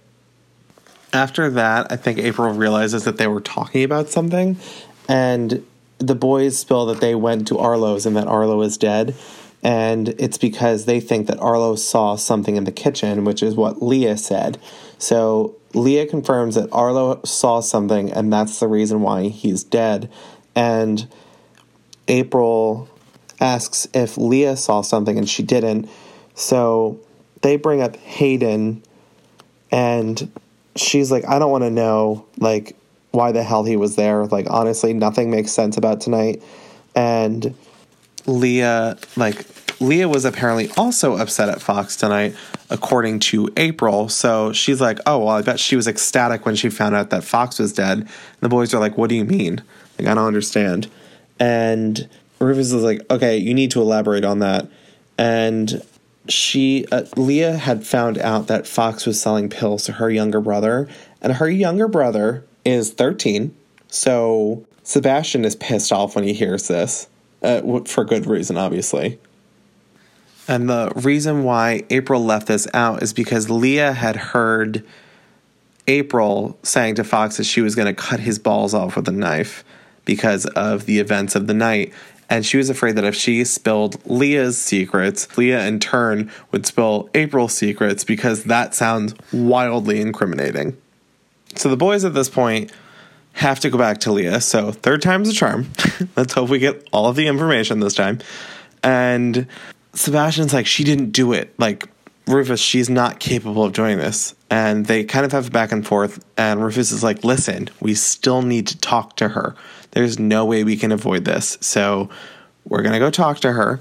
Speaker 1: After that, I think April realizes that they were talking about something. And the boys spill that they went to Arlo's and that Arlo is dead. And it's because they think that Arlo saw something in the kitchen, which is what Leah said. So Leah confirms that Arlo saw something, and that's the reason why he's dead. And April asks if Leah saw something, and she didn't. So they bring up Hayden, and she's like, I don't want to know, like, why the hell he was there. Like, honestly, nothing makes sense about tonight. And Leah, like, Leah was apparently also upset at Fox tonight, according to April. So she's like, oh, well, I bet she was ecstatic when she found out that Fox was dead. And the boys are like, what do you mean? Like, I don't understand. And Rufus is like, okay, you need to elaborate on that. And she, uh, Leah had found out that Fox was selling pills to her younger brother. And her younger brother is 13. So Sebastian is pissed off when he hears this, uh, for good reason, obviously. And the reason why April left this out is because Leah had heard April saying to Fox that she was going to cut his balls off with a knife because of the events of the night. And she was afraid that if she spilled Leah's secrets, Leah in turn would spill April's secrets because that sounds wildly incriminating. So the boys at this point have to go back to Leah. So, third time's a charm. Let's hope we get all of the information this time. And Sebastian's like, she didn't do it. Like, Rufus, she's not capable of doing this. And they kind of have a back and forth. And Rufus is like, listen, we still need to talk to her. There's no way we can avoid this. So we're going to go talk to her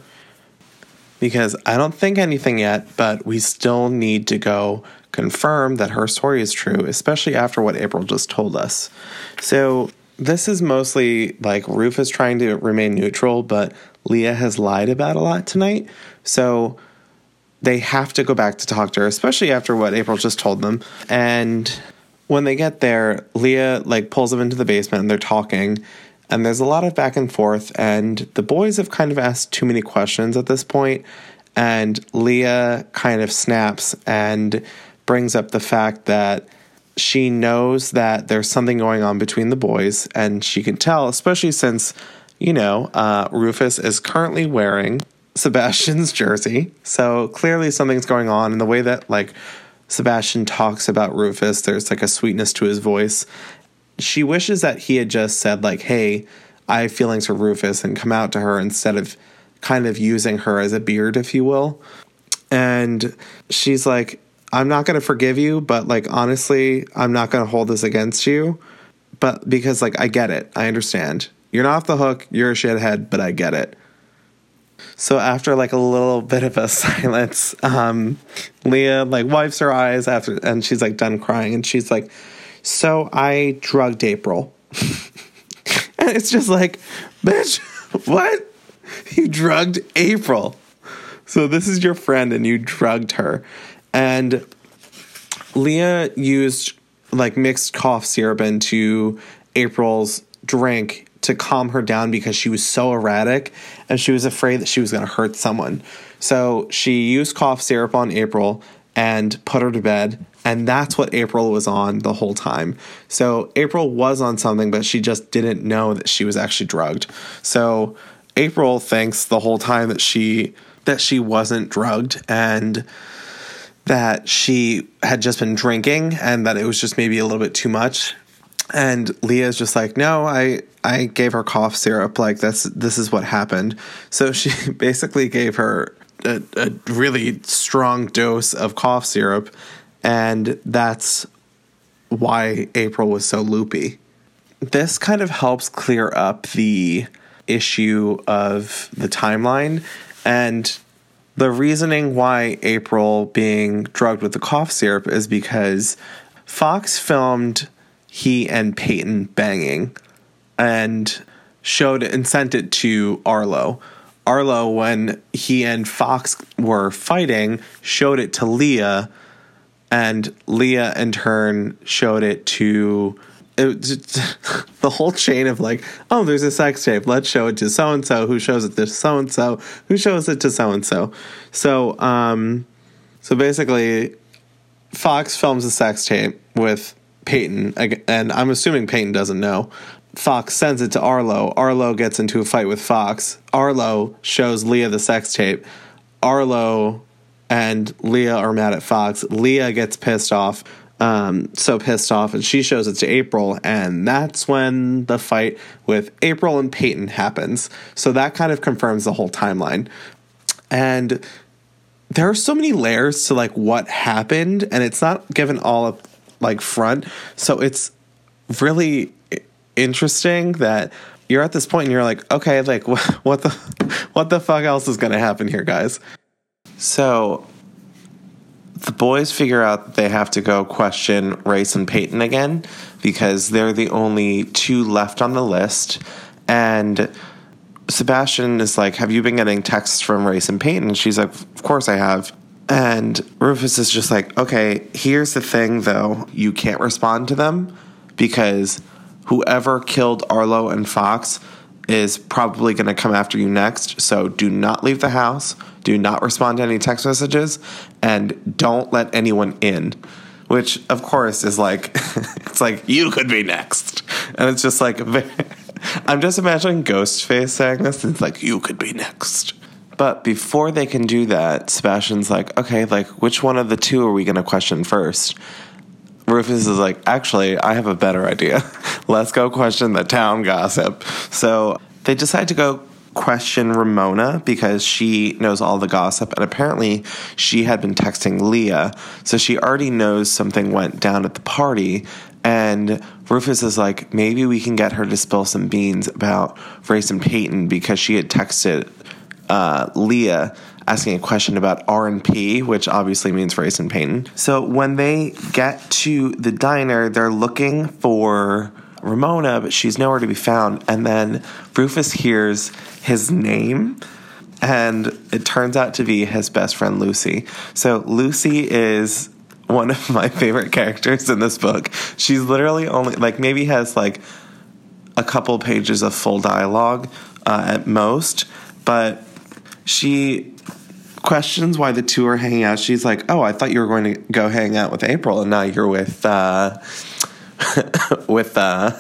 Speaker 1: because I don't think anything yet, but we still need to go confirm that her story is true, especially after what April just told us. So this is mostly like Rufus trying to remain neutral, but Leah has lied about a lot tonight. So they have to go back to talk to her, especially after what April just told them. And when they get there, Leah like pulls them into the basement and they're talking. And there's a lot of back and forth, and the boys have kind of asked too many questions at this point, And Leah kind of snaps and brings up the fact that she knows that there's something going on between the boys, and she can tell, especially since you know, uh, Rufus is currently wearing Sebastian's jersey. So clearly something's going on in the way that like Sebastian talks about Rufus, there's like a sweetness to his voice. She wishes that he had just said like, "Hey, I have feelings for Rufus," and come out to her instead of kind of using her as a beard, if you will. And she's like, "I'm not going to forgive you, but like honestly, I'm not going to hold this against you." But because like I get it, I understand. You're not off the hook. You're a shithead, but I get it. So after like a little bit of a silence, um, Leah like wipes her eyes after, and she's like done crying, and she's like, "So I drugged April," and it's just like, "Bitch, what? You drugged April? So this is your friend, and you drugged her?" And Leah used like mixed cough syrup into April's drink to calm her down because she was so erratic and she was afraid that she was going to hurt someone. So she used cough syrup on April and put her to bed. And that's what April was on the whole time. So April was on something, but she just didn't know that she was actually drugged. So April thinks the whole time that she that she wasn't drugged and that she had just been drinking and that it was just maybe a little bit too much and Leah's just like, no, I I gave her cough syrup. Like this this is what happened. So she basically gave her a, a really strong dose of cough syrup, and that's why April was so loopy. This kind of helps clear up the issue of the timeline. And the reasoning why April being drugged with the cough syrup is because Fox filmed he and Peyton banging and showed and sent it to Arlo. Arlo, when he and Fox were fighting, showed it to Leah, and Leah in turn showed it to it, the whole chain of like, oh, there's a sex tape. Let's show it to so and so, who shows it to so and so, who shows it to so and so. So, um, so basically, Fox films a sex tape with Peyton, and I'm assuming Peyton doesn't know. Fox sends it to Arlo. Arlo gets into a fight with Fox. Arlo shows Leah the sex tape. Arlo and Leah are mad at Fox. Leah gets pissed off, um, so pissed off, and she shows it to April, and that's when the fight with April and Peyton happens. So that kind of confirms the whole timeline. And there are so many layers to like what happened, and it's not given all up like front. So it's really interesting that you're at this point and you're like, okay, like what the what the fuck else is going to happen here, guys? So the boys figure out that they have to go question Race and Peyton again because they're the only two left on the list. And Sebastian is like, Have you been getting texts from Race and Peyton? She's like, Of course I have. And Rufus is just like, Okay, here's the thing though, you can't respond to them because whoever killed Arlo and Fox is probably going to come after you next. So do not leave the house. Do not respond to any text messages and don't let anyone in. Which, of course, is like, it's like, you could be next. And it's just like, I'm just imagining Ghostface saying this. And It's like, you could be next. But before they can do that, Sebastian's like, okay, like, which one of the two are we going to question first? Rufus is like, actually, I have a better idea. Let's go question the town gossip. So they decide to go question Ramona because she knows all the gossip, and apparently she had been texting Leah, so she already knows something went down at the party. And Rufus is like, maybe we can get her to spill some beans about Race and Peyton because she had texted uh, Leah asking a question about R&P, which obviously means Race and Peyton. So when they get to the diner, they're looking for Ramona, but she's nowhere to be found. And then Rufus hears his name, and it turns out to be his best friend Lucy. So Lucy is one of my favorite characters in this book. She's literally only like maybe has like a couple pages of full dialogue uh, at most, but she questions why the two are hanging out. She's like, "Oh, I thought you were going to go hang out with April, and now you're with uh, with uh."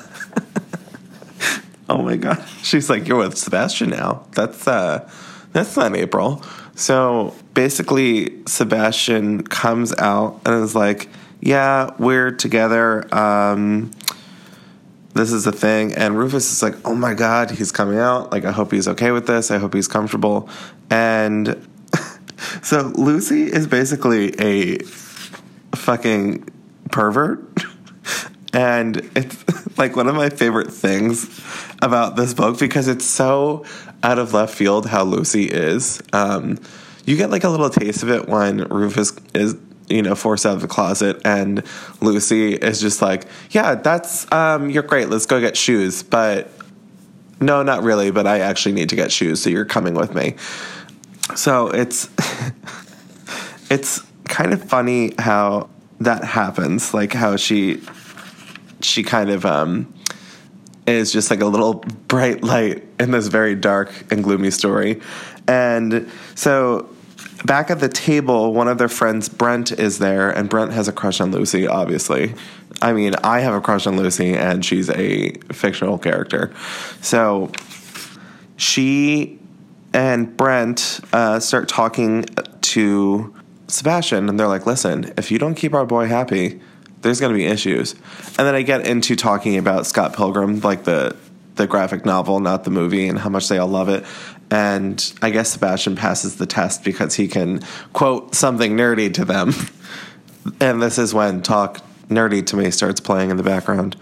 Speaker 1: oh my god, she's like, "You're with Sebastian now." That's uh, that's not April. So basically, Sebastian comes out and is like, "Yeah, we're together." Um, this is a thing. And Rufus is like, oh my God, he's coming out. Like, I hope he's okay with this. I hope he's comfortable. And so Lucy is basically a fucking pervert. and it's like one of my favorite things about this book because it's so out of left field how Lucy is. Um, you get like a little taste of it when Rufus is you know forced out of the closet and Lucy is just like, yeah, that's um, you're great. Let's go get shoes, but no, not really. But I actually need to get shoes, so you're coming with me. So it's it's kind of funny how that happens, like how she she kind of um, is just like a little bright light in this very dark and gloomy story. And so back at the table, one of their friends, Brent, is there, and Brent has a crush on Lucy, obviously. I mean, I have a crush on Lucy, and she's a fictional character. So she and Brent uh, start talking to Sebastian, and they're like, listen, if you don't keep our boy happy, there's going to be issues. And then I get into talking about Scott Pilgrim, like the the graphic novel, not the movie, and how much they all love it. And I guess Sebastian passes the test because he can quote something nerdy to them. and this is when Talk Nerdy to Me starts playing in the background.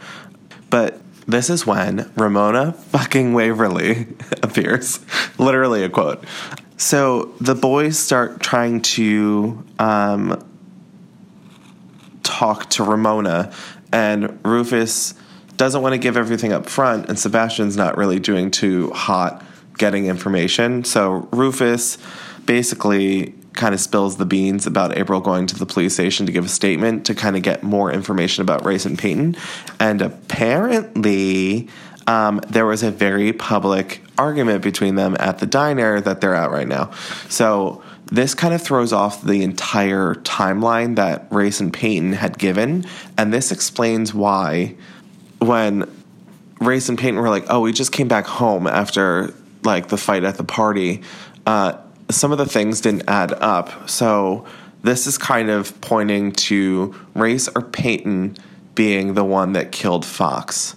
Speaker 1: But this is when Ramona fucking Waverly appears. Literally a quote. So the boys start trying to um, talk to Ramona, and Rufus doesn't want to give everything up front, and Sebastian's not really doing too hot getting information. So Rufus basically kind of spills the beans about April going to the police station to give a statement to kind of get more information about Race and Peyton. And apparently, um, there was a very public argument between them at the diner that they're at right now. So this kind of throws off the entire timeline that Race and Peyton had given. And this explains why when Race and Peyton were like, oh, we just came back home after like the fight at the party, uh, some of the things didn't add up. So this is kind of pointing to Race or Peyton being the one that killed Fox.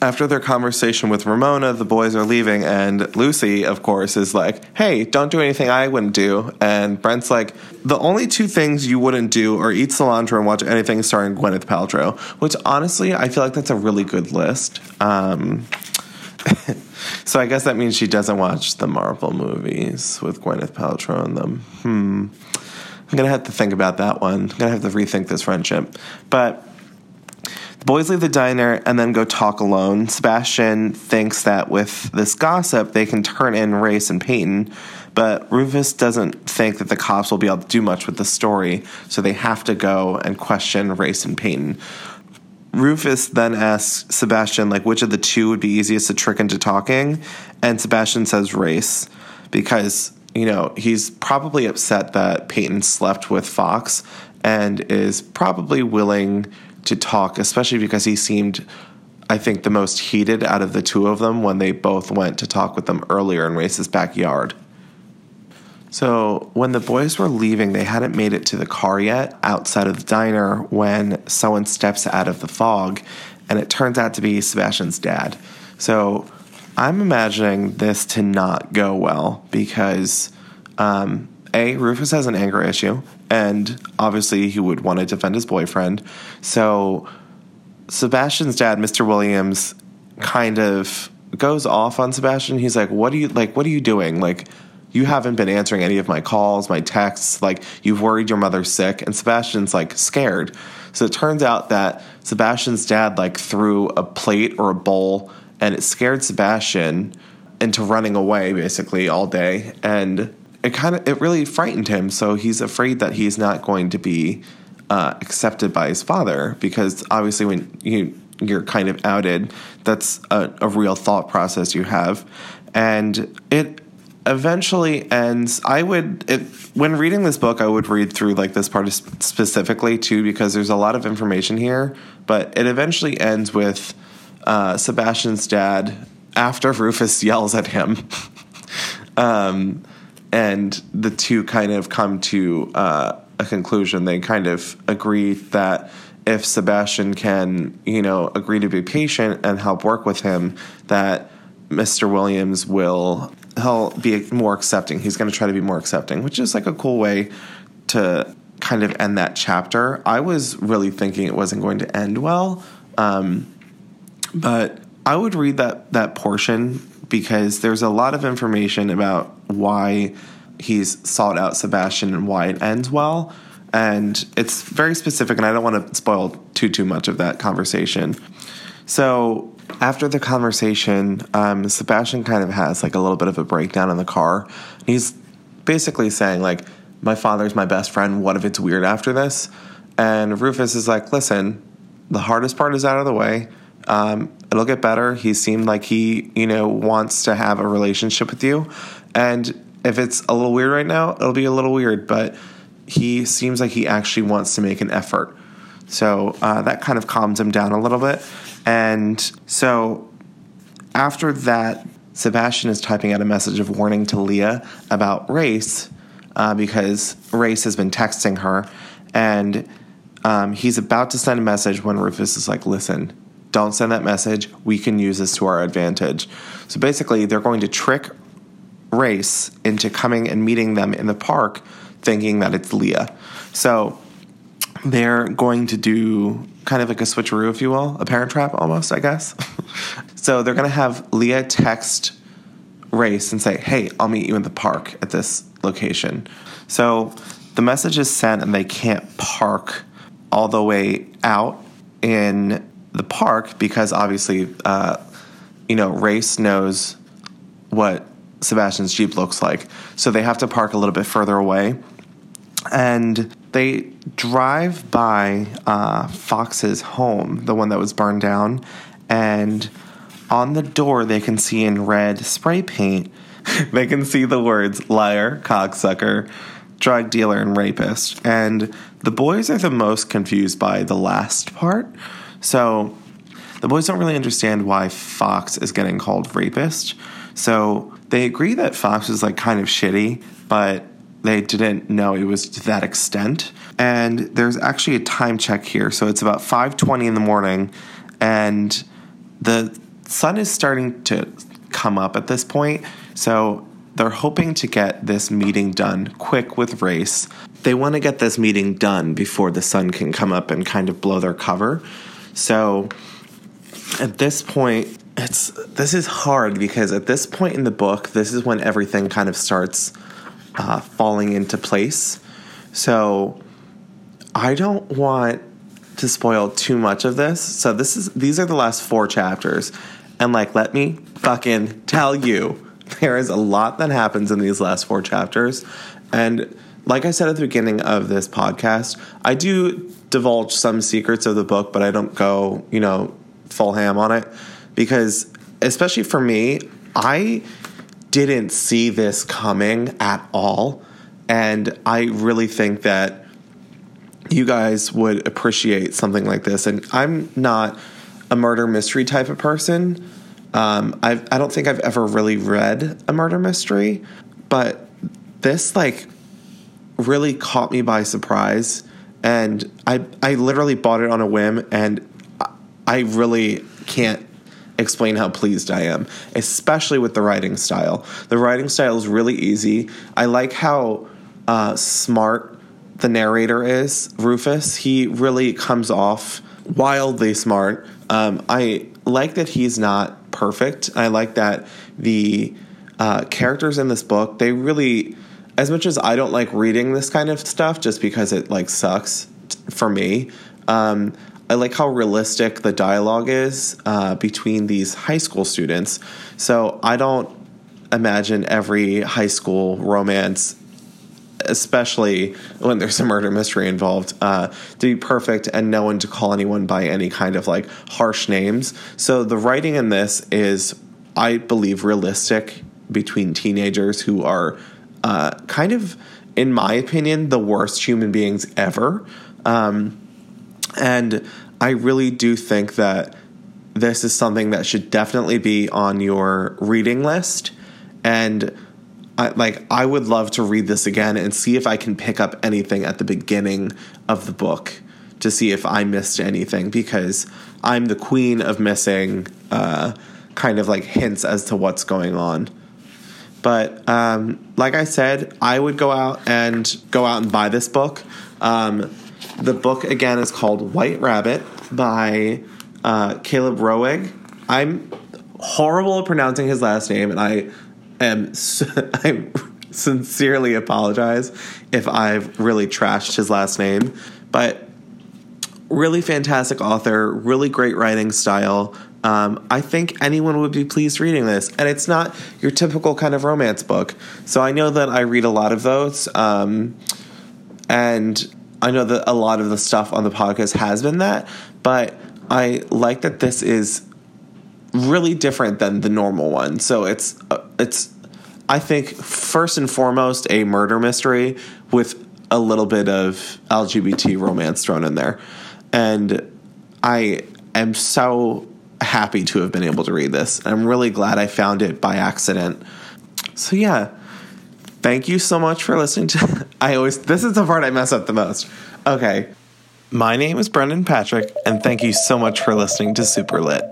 Speaker 1: After their conversation with Ramona, the boys are leaving, and Lucy, of course, is like, Hey, don't do anything I wouldn't do. And Brent's like, The only two things you wouldn't do are eat cilantro and watch anything starring Gwyneth Paltrow, which honestly, I feel like that's a really good list. Um, so I guess that means she doesn't watch the Marvel movies with Gwyneth Paltrow in them. Hmm. I'm gonna have to think about that one. I'm gonna have to rethink this friendship. But the boys leave the diner and then go talk alone. Sebastian thinks that with this gossip, they can turn in Race and Peyton, but Rufus doesn't think that the cops will be able to do much with the story, so they have to go and question Race and Peyton. Rufus then asks Sebastian, like, which of the two would be easiest to trick into talking, and Sebastian says Race because you know he's probably upset that Peyton slept with Fox and is probably willing to talk, especially because he seemed, I think, the most heated out of the two of them when they both went to talk with them earlier in Race's backyard. So, when the boys were leaving, they hadn't made it to the car yet outside of the diner when someone steps out of the fog, and it turns out to be Sebastian's dad. So, I'm imagining this to not go well because, um, A, Rufus has an anger issue, and obviously he would want to defend his boyfriend. So, Sebastian's dad, Mr. Williams, kind of goes off on Sebastian. He's like, "What are you like? What are you doing? Like, you haven't been answering any of my calls, my texts. Like, you've worried your mother's sick." And Sebastian's like scared. So it turns out that Sebastian's dad like threw a plate or a bowl, and it scared Sebastian into running away basically all day. And it kind of it really frightened him. So he's afraid that he's not going to be uh, accepted by his father because obviously when you you're kind of outed, that's a, a real thought process you have, and it eventually ends i would when reading this book i would read through like this part specifically too because there's a lot of information here but it eventually ends with uh, sebastian's dad after rufus yells at him um, and the two kind of come to uh, a conclusion. They kind of agree that if sebastian can you know agree to be patient and help work with him that mr williams will he'll be more accepting. He's going to try to be more accepting, which is like a cool way to kind of end that chapter. I was really thinking it wasn't going to end well, um, but I would read that that portion because there's a lot of information about why he's sought out Sebastian and why it ends well. And it's very specific, and I don't want to spoil too too much of that conversation. So after the conversation, um, Sebastian kind of has like a little bit of a breakdown in the car. He's basically saying like, "My father's my best friend. What if it's weird after this?" And Rufus is like, "Listen, the hardest part is out of the way. Um, it'll get better. He seemed like he, you know, wants to have a relationship with you, and if it's a little weird right now, it'll be a little weird, but." He seems like he actually wants to make an effort. So uh, that kind of calms him down a little bit. And so after that, Sebastian is typing out a message of warning to Leah about Race uh, because Race has been texting her. And um, he's about to send a message when Rufus is like, listen, don't send that message. We can use this to our advantage. So basically, they're going to trick Race into coming and meeting them in the park thinking that it's Leah. So they're going to do kind of like a switcheroo, if you will, a parent trap almost, I guess. so they're going to have Leah text Race and say, hey, I'll meet you in the park at this location. So the message is sent and they can't park all the way out in the park because obviously, uh, you know, Race knows what Sebastian's Jeep looks like. So they have to park a little bit further away. And they drive by uh, Fox's home, the one that was burned down, and on the door they can see in red spray paint, they can see the words liar, cocksucker, drug dealer, and rapist. And the boys are the most confused by the last part. So the boys don't really understand why Fox is getting called rapist. So they agree that Fox is like kind of shitty, but they didn't know it was to that extent. And there's actually a time check here. So it's about 5:20 in the morning and the sun is starting to come up at this point. So they're hoping to get this meeting done quick with race. They want to get this meeting done before the sun can come up and kind of blow their cover. So at this point, it's this is hard because at this point in the book, this is when everything kind of starts uh, falling into place. So I don't want to spoil too much of this. So this is these are the last four chapters, and like let me fucking tell you, there is a lot that happens in these last four chapters, and like I said at the beginning of this podcast, I do divulge some secrets of the book, but I don't go you know full ham on it because especially for me, I didn't see this coming at all. And I really think that you guys would appreciate something like this. And I'm not a murder mystery type of person. Um, I've, I don't think I've ever really read a murder mystery, but this like really caught me by surprise. And I, I literally bought it on a whim, and I really can't explain how pleased I am, especially with the writing style. The writing style is really easy. I like how uh, smart the narrator is, Rufus. He really comes off wildly smart. Um, I like that he's not perfect. I like that the uh, characters in this book, they really, as much as I don't like reading this kind of stuff just because it like sucks for me, um, I like how realistic the dialogue is uh, between these high school students. So I don't imagine every high school romance, especially when there's a murder mystery involved, uh, to be perfect and no one to call anyone by any kind of like harsh names. So the writing in this is, I believe, realistic between teenagers who are uh, kind of, in my opinion, the worst human beings ever. Um, and I really do think that this is something that should definitely be on your reading list. And I, like, I would love to read this again and see if I can pick up anything at the beginning of the book to see if I missed anything because I'm the queen of missing uh, kind of like hints as to what's going on. But um, like I said, I would go out and go out and buy this book. Um, the book again is called White Rabbit by uh, Caleb Roeg. I'm horrible at pronouncing his last name, and I am I sincerely apologize if I've really trashed his last name. But really fantastic author, really great writing style. Um, I think anyone would be pleased reading this. And it's not your typical kind of romance book. So I know that I read a lot of those. Um, and I know that a lot of the stuff on the podcast has been that, but I like that this is really different than the normal one. So it's uh, it's I think first and foremost a murder mystery with a little bit of LGBT romance thrown in there. And I am so happy to have been able to read this. I'm really glad I found it by accident. So yeah, Thank you so much for listening to. I always, this is the part I mess up the most. Okay. My name is Brendan Patrick, and thank you so much for listening to Super Lit.